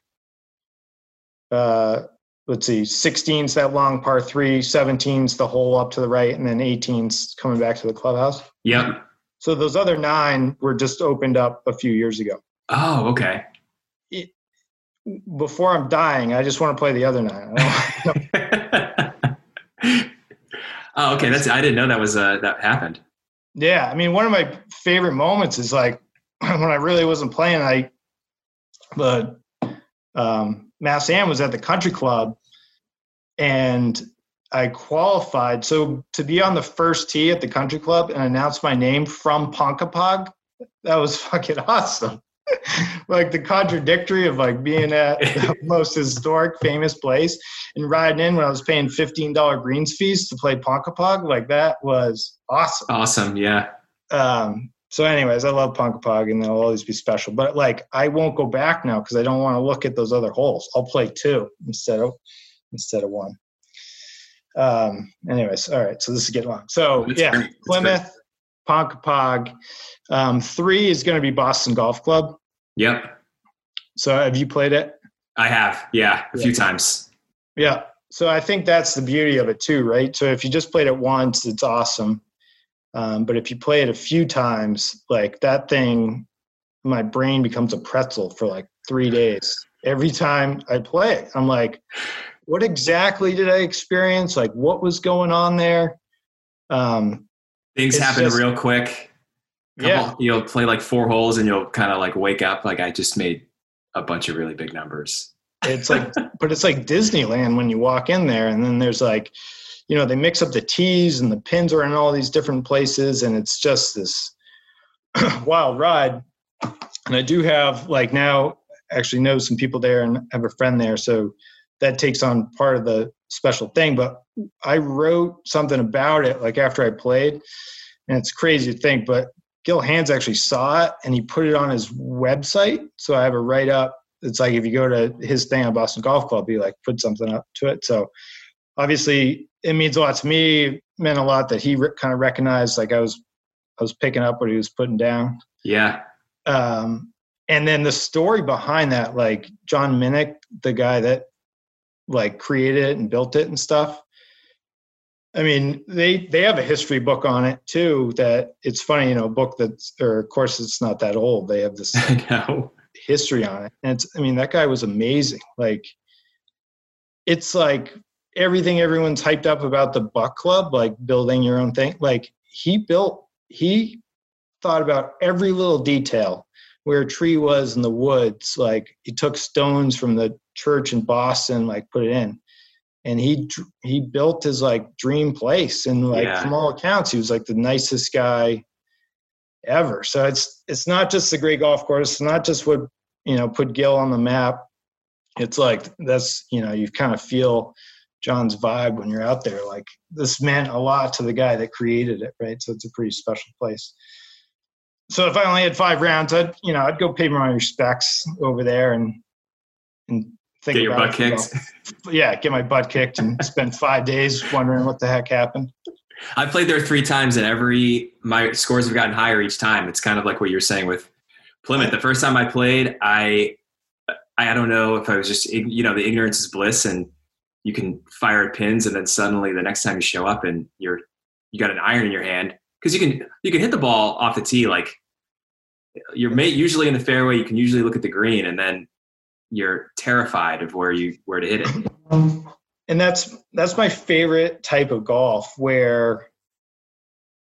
uh, let's see, 16's that long par three, 17's the hole up to the right, and then 18's coming back to the clubhouse. yep. So those other nine were just opened up a few years ago. Oh, okay. Before I'm dying, I just want to play the other nine. Oh, okay. That's I didn't know that was uh, that happened. Yeah, I mean, one of my favorite moments is like when I really wasn't playing. I the um, Mass Am was at the country club, and I qualified. So to be on the first tee at the country club and announce my name from Ponkapog, that was fucking awesome. like the contradictory of like being at the most historic, famous place and riding in when I was paying fifteen dollar greens fees to play Ponkapog, like that was awesome Awesome. Yeah. um so anyways i love Ponkapog and they'll always be special but like i won't go back now because i don't want to look at those other holes i'll play two instead of instead of one um anyways all right so this is getting long so That's yeah great. That's plymouth Ponkapog um three is going to be boston golf club Yep. so have you played it I have. Yeah, a few times. Yeah. So I think that's the beauty of it too, right? So if you just played it once, it's awesome. Um, but if you play it a few times, like that thing, my brain becomes a pretzel for like three days. Every time I play it, I'm like, what exactly did I experience? Like, what was going on there? Um, Things happen just- real quick. Couple- yeah. You'll play like four holes and you'll kind of like wake up like I just made a bunch of really big numbers. It's like, but it's like Disneyland when you walk in there, and then there's like, you know, they mix up the tees and the pins are in all these different places, and it's just this wild ride. And I do have like now actually know some people there and have a friend there, so that takes on part of the special thing. But I wrote something about it like after I played, and it's crazy to think, but Gil Hanse actually saw it and he put it on his website. So I have a write up. It's like if you go to his thing on Boston Golf Club, he like put something up to it. So obviously it means a lot to me. Meant a lot that he re- kind of recognized like I was I was picking up what he was putting down. Yeah. Um, and then the story behind that, like John Minnick, the guy that like created it and built it and stuff. I mean, they they have a history book on it too. That it's funny, you know, a book that's or of course it's not that old. They have this know. history on it. And it's I mean, that guy was amazing. Like it's like everything everyone's hyped up about the Buck Club, like building your own thing. Like he built he thought about every little detail where a tree was in the woods. Like he took stones from the church in Boston, like put it in. And he he built his like dream place, and like Yeah. from all accounts, he was like the nicest guy ever. So it's it's not just the great golf course. It's not just what you know put Gil on the map. It's like that's you know you kind of feel John's vibe when you're out there. Like this meant a lot to the guy that created it, right? So it's a pretty special place. So if I only had five rounds, I'd you know I'd go pay my respects over there and and think Get your about butt it. kicked. Yeah, get my butt kicked and spend five days wondering what the heck happened. I played there three times, and every my scores have gotten higher each time. It's kind of like what you're saying with Plymouth. The first time I played, I I don't know if I was just you know the ignorance is bliss, and you can fire at pins, and then suddenly the next time you show up and you're you got an iron in your hand because you can you can hit the ball off the tee like you're mate usually in the fairway. You can usually look at the green, and then you're terrified of where you where to hit it. Um, and that's that's my favorite type of golf where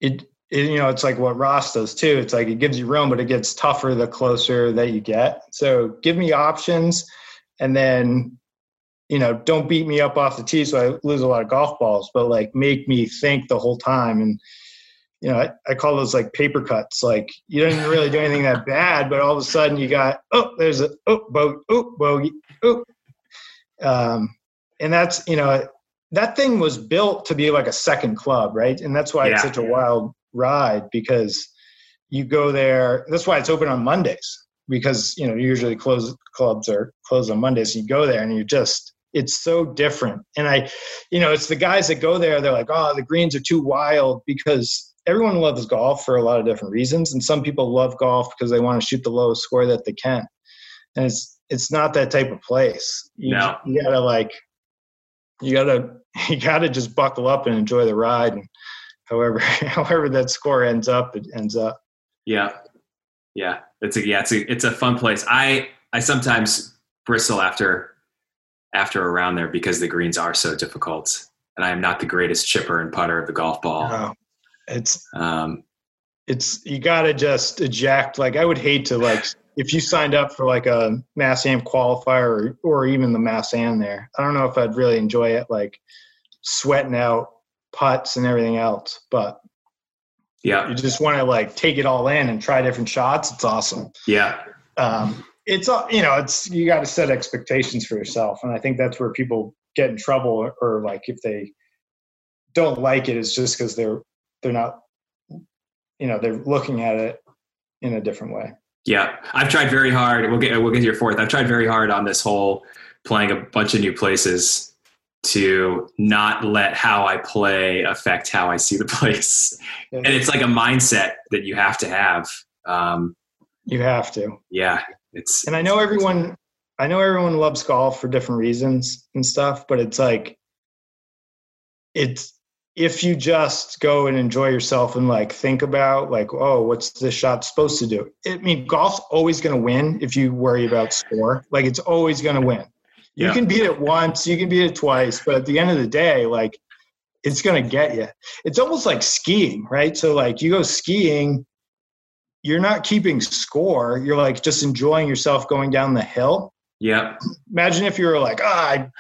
it, it you know it's like what Ross does too. It's like it gives you room, but it gets tougher the closer that you get. So give me options, and then you know, don't beat me up off the tee so I lose a lot of golf balls, but like make me think the whole time. And, you know, I, I call those like paper cuts. Like you didn't really do anything that bad, but all of a sudden you got, oh, there's a, oh, bogey, oh, bogey, oh. Um, and that's, you know, that thing was built to be like a second club, right? And that's why yeah. it's such a wild ride because you go there. That's why it's open on Mondays because you know usually close clubs are closed on Mondays. You go there and you just it's so different. And I, you know, it's the guys that go there. They're like, oh, the greens are too wild because everyone loves golf for a lot of different reasons, and some people love golf because they want to shoot the lowest score that they can. And it's it's not that type of place. You, no. you gotta like, you gotta you gotta just buckle up and enjoy the ride. And however however that score ends up, it ends up. Yeah, yeah, it's a yeah, it's a it's a fun place. I I sometimes bristle after after around there because the greens are so difficult, and I am not the greatest chipper and putter of the golf ball. No, it's um, it's you got to just eject. Like I would hate to like if you signed up for like a Mass Am qualifier or, or even the Mass Am there. I don't know if I'd really enjoy it, like sweating out putts and everything else, but yeah. You just want to like take it all in and try different shots. It's awesome. Yeah. Um, it's uh you know it's you got to set expectations for yourself, and I think that's where people get in trouble, or, or like if they don't like it, it's just because they're they're not you know they're looking at it in a different way. Yeah, I've tried very hard. We'll get we'll get to your fourth. I've tried very hard on this whole playing a bunch of new places to not let how I play affect how I see the place. Yeah. And it's like a mindset that you have to have. Um, you have to. Yeah. It's And I know everyone I know everyone loves golf for different reasons and stuff, but it's like it's if you just go and enjoy yourself and like think about like oh what's this shot supposed to do i mean golf's always going to win if you worry about score like it's always going to win you yeah. can beat it once, you can beat it twice, but at the end of the day, like it's going to get you. It's almost like skiing, right? So like you go skiing, you're not keeping score. You're like just enjoying yourself going down the hill. Yeah. Imagine if you were like, ah, oh,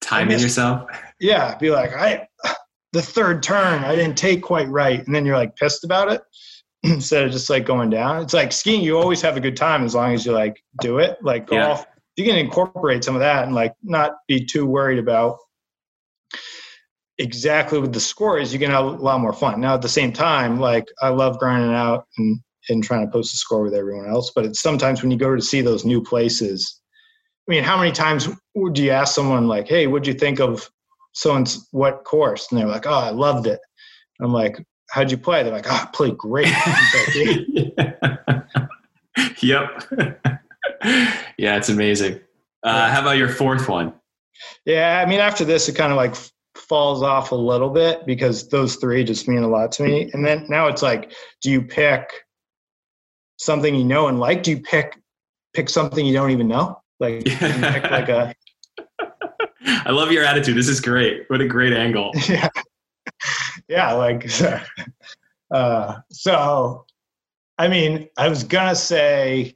timing yourself. Yeah, be like, I the third turn I didn't take quite right, and then you're like pissed about it instead of just like going down. It's like skiing. You always have a good time as long as you like do it. Like golf, yeah you can incorporate some of that and like not be too worried about exactly what the score is, you can have a lot more fun. Now at the same time, like I love grinding out and, and trying to post a score with everyone else, but it's sometimes when you go to see those new places. I mean, how many times would you ask someone like, "Hey, what'd you think of someone's what course?" And they're like, "Oh, I loved it." I'm like, "How'd you play?" They're like, "Oh, I played great." yep. yeah, it's amazing. Uh, how about your fourth one? Yeah, I mean, after this, it kind of like falls off a little bit because those three just mean a lot to me. And then now it's like, do you pick something you know and like? Do you pick pick something you don't even know? Like, pick like a. I love your attitude. This is great. What a great angle. Yeah. Yeah, like uh, so. I mean, I was gonna say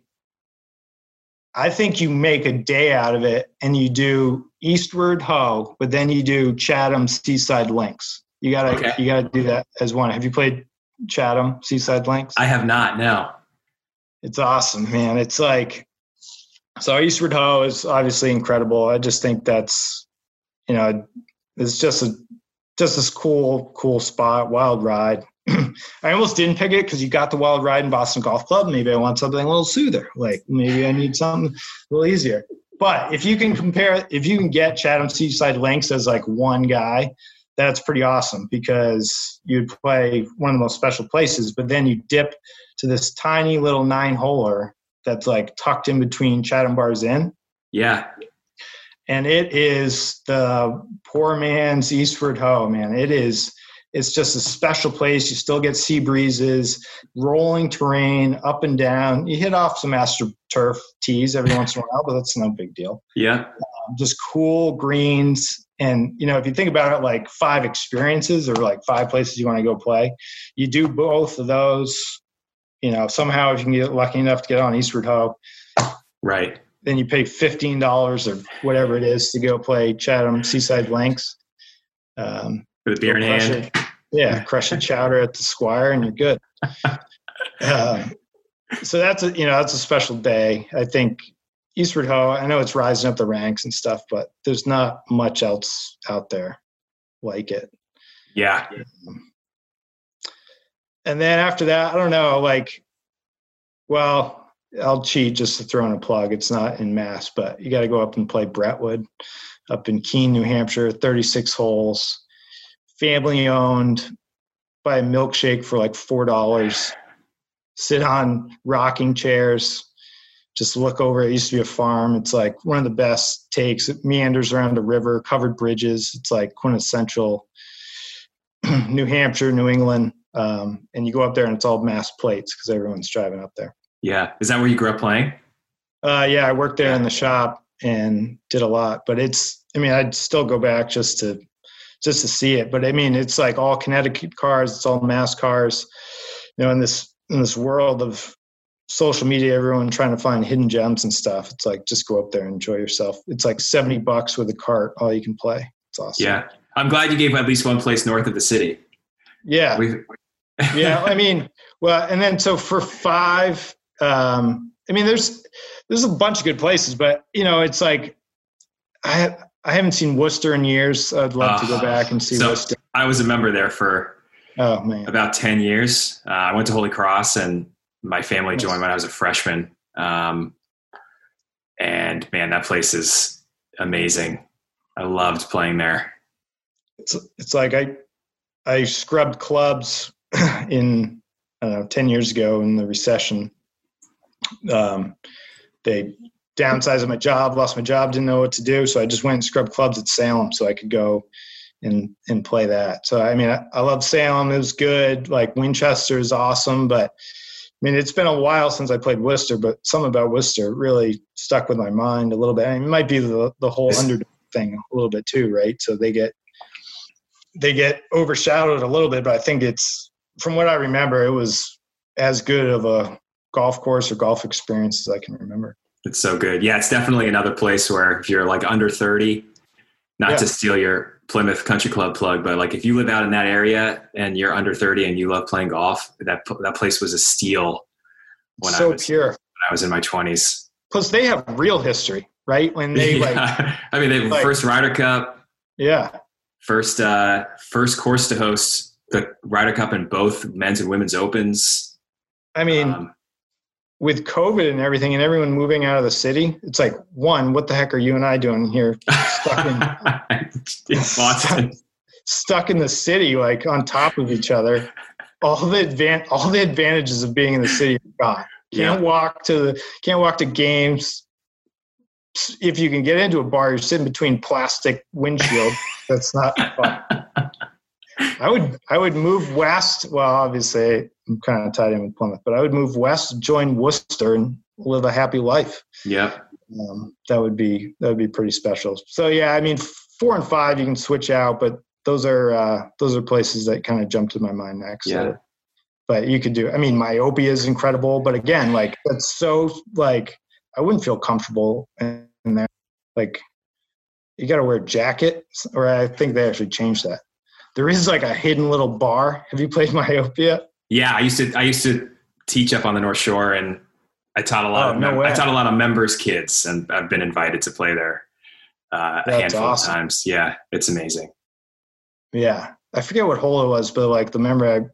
I think you make a day out of it and you do Eastward Ho, but then you do Chatham Seaside Links. You gotta okay. you gotta do that as one. Have you played Chatham Seaside Links? I have not. No. It's awesome, man. It's like so Eastward Ho is obviously incredible. I just think that's you know it's just a just this cool cool spot, wild ride. I almost didn't pick it because you got the wild ride in Boston Golf Club. Maybe I want something a little soother. Like maybe I need something a little easier. But if you can compare, if you can get Chatham Seaside Links as like one guy, that's pretty awesome because you'd play one of the most special places, but then you dip to this tiny little nine holer that's like tucked in between Chatham Bars Inn. Yeah. And it is the poor man's Eastward Ho, man. It is it's just a special place. You still get sea breezes, rolling terrain, up and down. You hit off some astroturf tees every once in a while, but that's no big deal. Yeah. Um, just cool greens. And, you know, if you think about it like five experiences or like five places you want to go play, you do both of those. You know, somehow if you can get lucky enough to get on Eastward Ho, right? then you pay fifteen dollars or whatever it is to go play Chatham Seaside Links. Um, With a beer in hand. It, yeah, crush a chowder at the Squire, and you're good. um, so that's a you know that's a special day. I think Eastward Ho. I know it's rising up the ranks and stuff, but there's not much else out there like it. Yeah. Um, and then after that, I don't know. Like, well, I'll cheat just to throw in a plug. It's not in Mass, but you got to go up and play Bretwood up in Keene, New Hampshire, 36 holes, family owned. Buy a milkshake for like four dollars. Sit on rocking chairs. Just look over. It used to be a farm. It's like one of the best takes. It meanders around a river, covered bridges. It's like quintessential New Hampshire, New England. Um, and you go up there and it's all mass plates because everyone's driving up there. Yeah. Is that where you grew up playing? Uh, yeah, I worked there in the shop and did a lot, but it's, I mean, I'd still go back just to, just to see it. But I mean, it's like all Connecticut cars, it's all mass cars, you know, in this, in this world of social media, everyone trying to find hidden gems and stuff. It's like, just go up there and enjoy yourself. It's like 70 bucks with a cart, all you can play. It's awesome. Yeah. I'm glad you gave at least one place north of the city. Yeah. We've, yeah. I mean, well, and then so for five, um, I mean, there's there's a bunch of good places, but you know, it's like I I haven't seen Worcester in years. I'd love uh, to go back and see so Worcester. I was a member there for oh man about ten years. Uh, I went to Holy Cross, and my family joined when I was a freshman. Um, and man, that place is amazing. I loved playing there. It's it's like I I scrubbed clubs in I don't know ten years ago in the recession um, they downsized my job, lost my job, didn't know what to do, so I just went and scrubbed clubs at Salem so I could go and and play that. So I mean, I, I love Salem; it was good. Like Winchester is awesome, but I mean, it's been a while since I played Worcester, but something about Worcester really stuck with my mind a little bit. I mean, it might be the the whole underdog thing a little bit too, right? So they get they get overshadowed a little bit, but I think it's from what I remember, it was as good of a golf course or golf experience as I can remember. It's so good. Yeah, it's definitely another place where if you're like under 30, not yeah. to steal your Plymouth Country Club plug, but like if you live out in that area and you're under 30 and you love playing golf, that that place was a steal when so I was pure. When I was in my 20s. Plus, they have real history, right? When they yeah. like, I mean, they like, first Ryder Cup, yeah, first uh, first course to host the Ryder Cup in both men's and women's opens. I mean, um, with COVID and everything and everyone moving out of the city, it's like, one, what the heck are you and I doing here stuck in, stuck, stuck in the city, like on top of each other? All the advan- all the advantages of being in the city are gone. Can't yeah. walk to the can't walk to games. If you can get into a bar, you're sitting between plastic windshield. That's not fun. I would I would move west. Well, obviously I'm kind of tied in with Plymouth, but I would move west, join Worcester, and live a happy life. Yeah, um, that would be that would be pretty special. So yeah, I mean, four and five you can switch out, but those are uh, those are places that kind of jump to my mind next. Yeah. So, but you could do. I mean, myopia is incredible, but again, like that's so like I wouldn't feel comfortable in there. Like you got to wear a jacket, or I think they actually changed that there is like a hidden little bar. Have you played myopia? Yeah, I used to. I used to teach up on the North Shore, and I taught a lot oh, of no I taught a lot of members' kids, and I've been invited to play there uh, a handful awesome. of times. Yeah, it's amazing. Yeah, I forget what hole it was, but like the member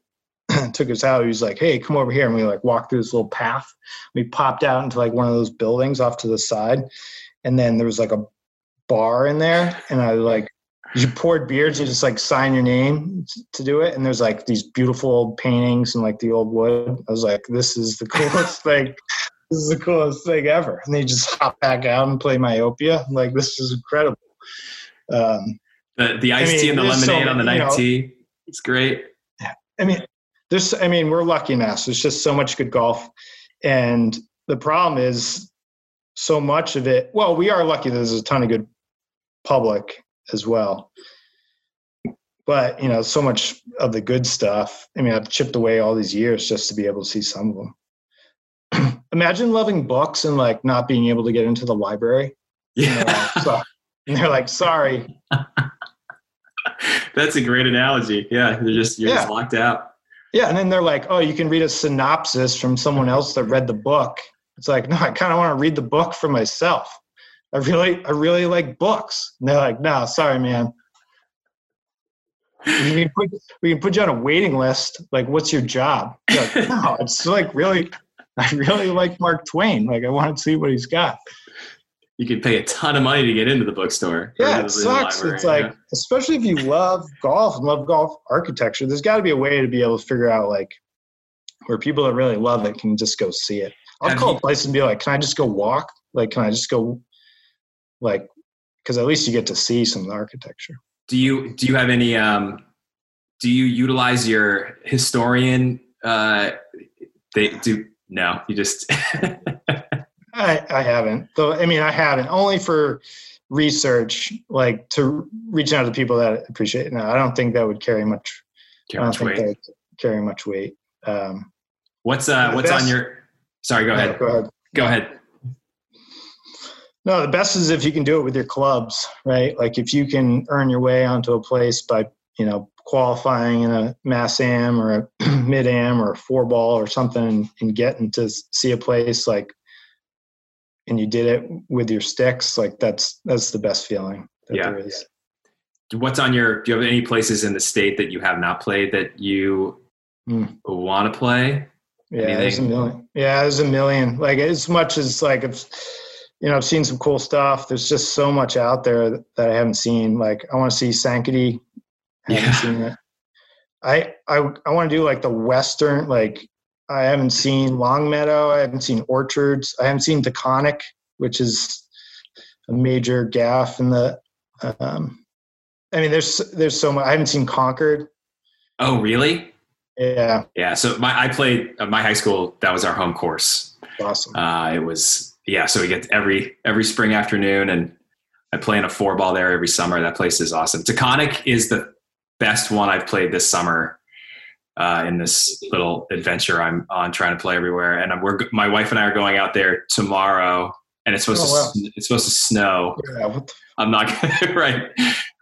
I took us out. He was like, "Hey, come over here," and we like walked through this little path. We popped out into like one of those buildings off to the side, and then there was like a bar in there, and I like you poured beers you just like sign your name to do it and there's like these beautiful old paintings and like the old wood. I was like this is the coolest thing. This is the coolest thing ever. And they just hop back out and play myopia. I'm like this is incredible. Um, the, the iced I mean, tea and the lemonade so, on the night know, tea it's great. I mean there's i mean we're lucky now so there's just so much good golf. And the problem is so much of it well we are lucky there's a ton of good public as well. But you know, so much of the good stuff. I mean, I've chipped away all these years just to be able to see some of them. imagine loving books and like not being able to get into the library. Yeah. And they're like, so, and they're like sorry. That's a great analogy. Yeah, they're just you're just locked out. Yeah, and then they're like, oh, you can read a synopsis from someone else that read the book. It's like, no, I kind of want to read the book for myself. I really, I really like books. And they're like, no, sorry, man. We can put, we can put you on a waiting list. Like, what's your job? Like, no, it's like really, I really like Mark Twain. Like, I want to see what he's got. You could pay a ton of money to get into the bookstore. Yeah, it sucks. library, It's like, yeah. especially if you love golf and love golf architecture, there's got to be a way to be able to figure out like where people that really love it can just go see it. I'll Have call you- a place and be like, "Can I just go walk? Like, can I just go, like, because at least you get to see some of the architecture." do you do you have any um do you utilize your historian uh they do no you just I I haven't though. I mean, I haven't only for research, like to reach out to people that appreciate it. No, I don't think that would carry much. Don't much weight. carry much weight. Um, what's uh what's on your sorry go ahead Go ahead. go ahead No, the best is if you can do it with your clubs, right? Like if you can earn your way onto a place by, you know, qualifying in a mass am or a mid am or a four ball or something and, getting to see a place like, and you did it with your sticks, like that's, that's the best feeling that Yeah. there is. what's on your do you have any places in the state that you have not played that you Hmm. want to play Yeah, there's a million. Yeah, there's a million. Like as much as like if you know, I've seen some cool stuff. There's just so much out there that I haven't seen. Like I want to see Sankaty. I haven't Yeah. seen it. I I I want to do like the western. Like I haven't seen Longmeadow. I haven't seen Orchards. I haven't seen Taconic, which is a major gaff in the. Um, I mean, there's there's so much. I haven't seen Concord. oh really Yeah, yeah so my i played uh, my high school that was our home course awesome. Uh, it was yeah. So we get every every spring afternoon, and I play in a four ball there every summer. That place is awesome. Taconic is the best one I've played this summer. Uh, in this little adventure I'm on, trying to play everywhere, and I'm, we're my wife and I are going out there tomorrow, and it's supposed Oh, to it's supposed to snow. yeah, I'm not gonna, right.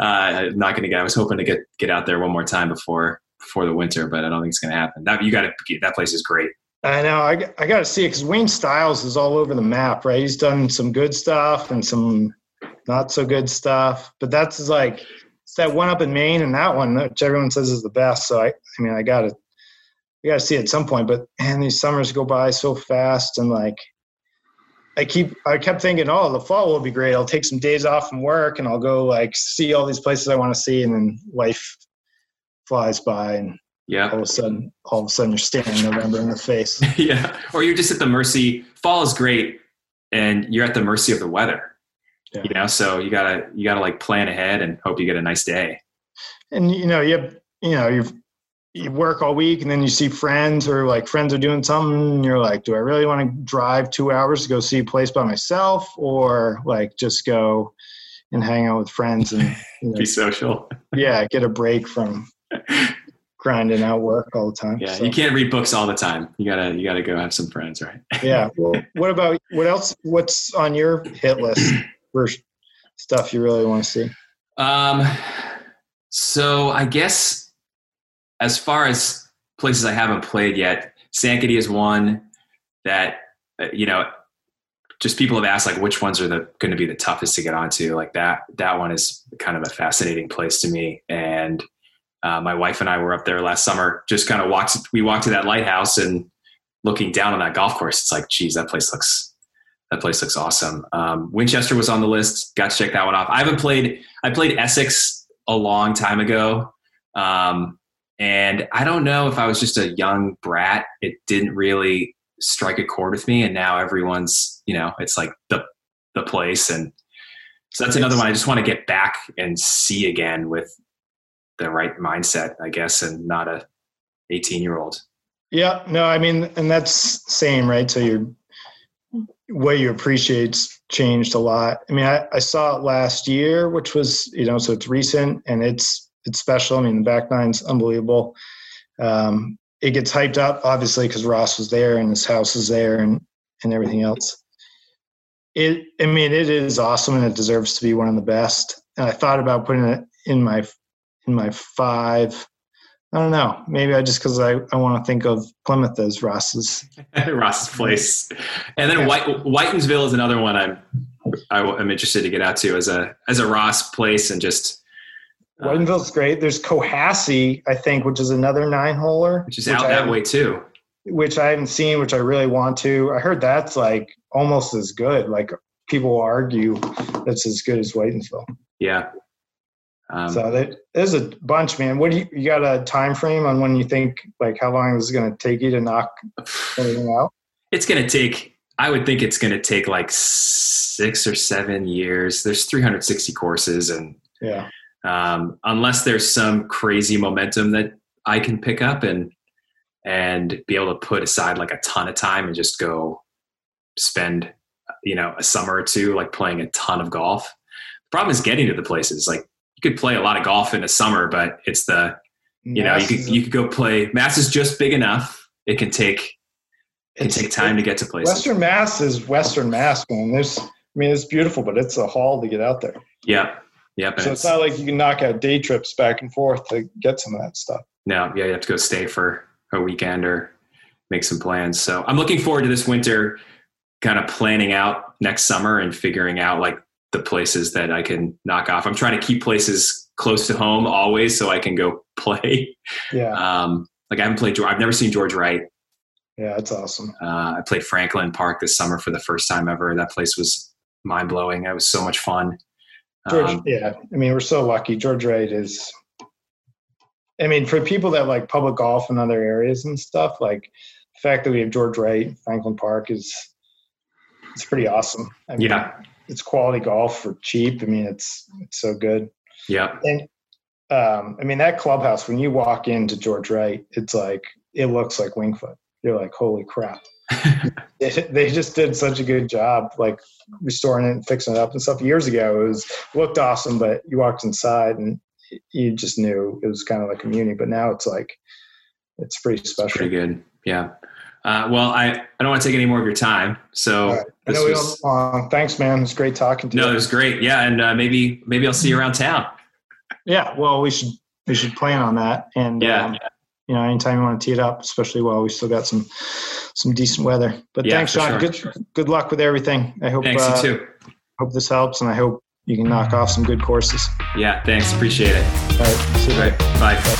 Uh, I'm not going to get. I was hoping to get get out there one more time before before the winter, but I don't think it's going to happen. That you got to that place is great. I know. I, I got to see it because Wayne Stiles is all over the map, right? He's done some good stuff and some not so good stuff. But that's like that one up in Maine and that one, which everyone says is the best. So I, I mean, I got to, I got to see it at some point. But man, these summers go by so fast, and like, I keep, I kept thinking, oh, the fall will be great. I'll take some days off from work and I'll go like see all these places I want to see, and then life flies by, and Yeah. all of a sudden, all of a sudden, you're staring November in the face. yeah. Or you're just at the mercy. Fall is great, and you're at the mercy of the weather. Yeah. You know, so you gotta you gotta like plan ahead and hope you get a nice day. and you know you have you know you you work all week and then you see friends or like friends are doing something and you're like do i really want to drive two hours to go see a place by myself or like just go and hang out with friends and you know, Be social. yeah get a break from grinding out work all the time Yeah, So, you can't read books all the time. You gotta you gotta go have some friends, right? yeah well, what about what else what's on your hit list for stuff you really want to see Um, so I guess as far as places I haven't played yet, Sankaty is one that uh, you know. Just people have asked like which ones are the going to be the toughest to get onto. Like that that one is kind of a fascinating place to me. And uh, my wife and I were up there last summer. Just kind of walked. We walked to that lighthouse and looking down on that golf course. It's like, geez, that place looks that place looks awesome. Um, Winchester was on the list. Got to check that one off. I haven't played. I played Essex a long time ago, um, and I don't know if I was just a young brat. It didn't really strike a chord with me, and now everyone's you know it's like the the place, and so that's another one I just want to get back and see again with the right mindset, I guess, and not a 18 year old. Yeah, no, I mean, and that's same, right? So your way you appreciate's changed a lot. I mean, I, I saw it last year, which was, you know, so it's recent and it's it's special. I mean, the back nine's unbelievable. Um, it gets hyped up obviously because Ross was there and his house is there and and everything else. It, I mean, it is awesome and it deserves to be one of the best. And I thought about putting it in my my five. I don't know. Maybe I just because I, I want to think of Plymouth as Ross's Ross's place, and then White, Whitinsville is another one I'm I, am interested to get out to as a as a Ross place and just uh, Whitinsville's great. There's Cohasset, I think, which is another nine holer, which is which out that way too. Which I haven't seen, which I really want to. I heard that's like almost as good. Like people argue that's as good as Whitinsville. Yeah. Um, so there's a bunch, man. What do you, you got a time frame on when you think like how long is it going to take you to knock everything out? It's going to take. I would think it's going to take like six or seven years. There's 360 courses, and yeah, um, unless there's some crazy momentum that I can pick up and and be able to put aside like a ton of time and just go spend you know a summer or two like playing a ton of golf. The problem is getting to the places. Like you could play a lot of golf in the summer, but it's the you know you could you could go play. Mass is just big enough. It can take it can take time to get to places. Western Mass is Western Mass, man. There's I mean it's beautiful, but it's a haul to get out there. Yeah. Yeah. So it's, it's not like you can knock out day trips back and forth to get some of that stuff. No, yeah, you have to go stay for a weekend or make some plans. So I'm looking forward to this winter kind of planning out next summer and figuring out like the places that I can knock off. I'm trying to keep places close to home always so I can go play. Yeah. Um, like I haven't played, I've never seen George Wright. Yeah, that's awesome. Uh, I played Franklin Park this summer for the first time ever. That place was mind blowing. It was so much fun. George, um, yeah. I mean, we're so lucky. George Wright is, I mean, for people that like public golf in other areas and stuff, like the fact that we have George Wright, Franklin Park is it's pretty awesome. I mean, yeah, it's quality golf for cheap. I mean, it's it's so good. Yeah, and um, I mean that clubhouse when you walk into George Wright, it's like it looks like Winged Foot. You're like, holy crap! they just did such a good job, like restoring it and fixing it up and stuff. Years ago, it was looked awesome, but you walked inside and you just knew it was kind of like a community. But now it's like it's pretty special. It's pretty good, yeah. Uh, well, I, I don't want to take any more of your time. So right. I know was, uh, thanks, man. It's great talking to no, you. No, it was great. Yeah, and uh, maybe maybe I'll see you around town. Yeah, well, we should we should plan on that. And yeah, um, you know, anytime you want to tee it up, especially while we still got some some decent weather. But yeah, thanks, Sean. Sure. Good good luck with everything. I hope. Thanks uh, you too. Hope this helps, and I hope you can knock off some good courses. Yeah, thanks. Appreciate it. All right. See you. All right. Bye. Bye.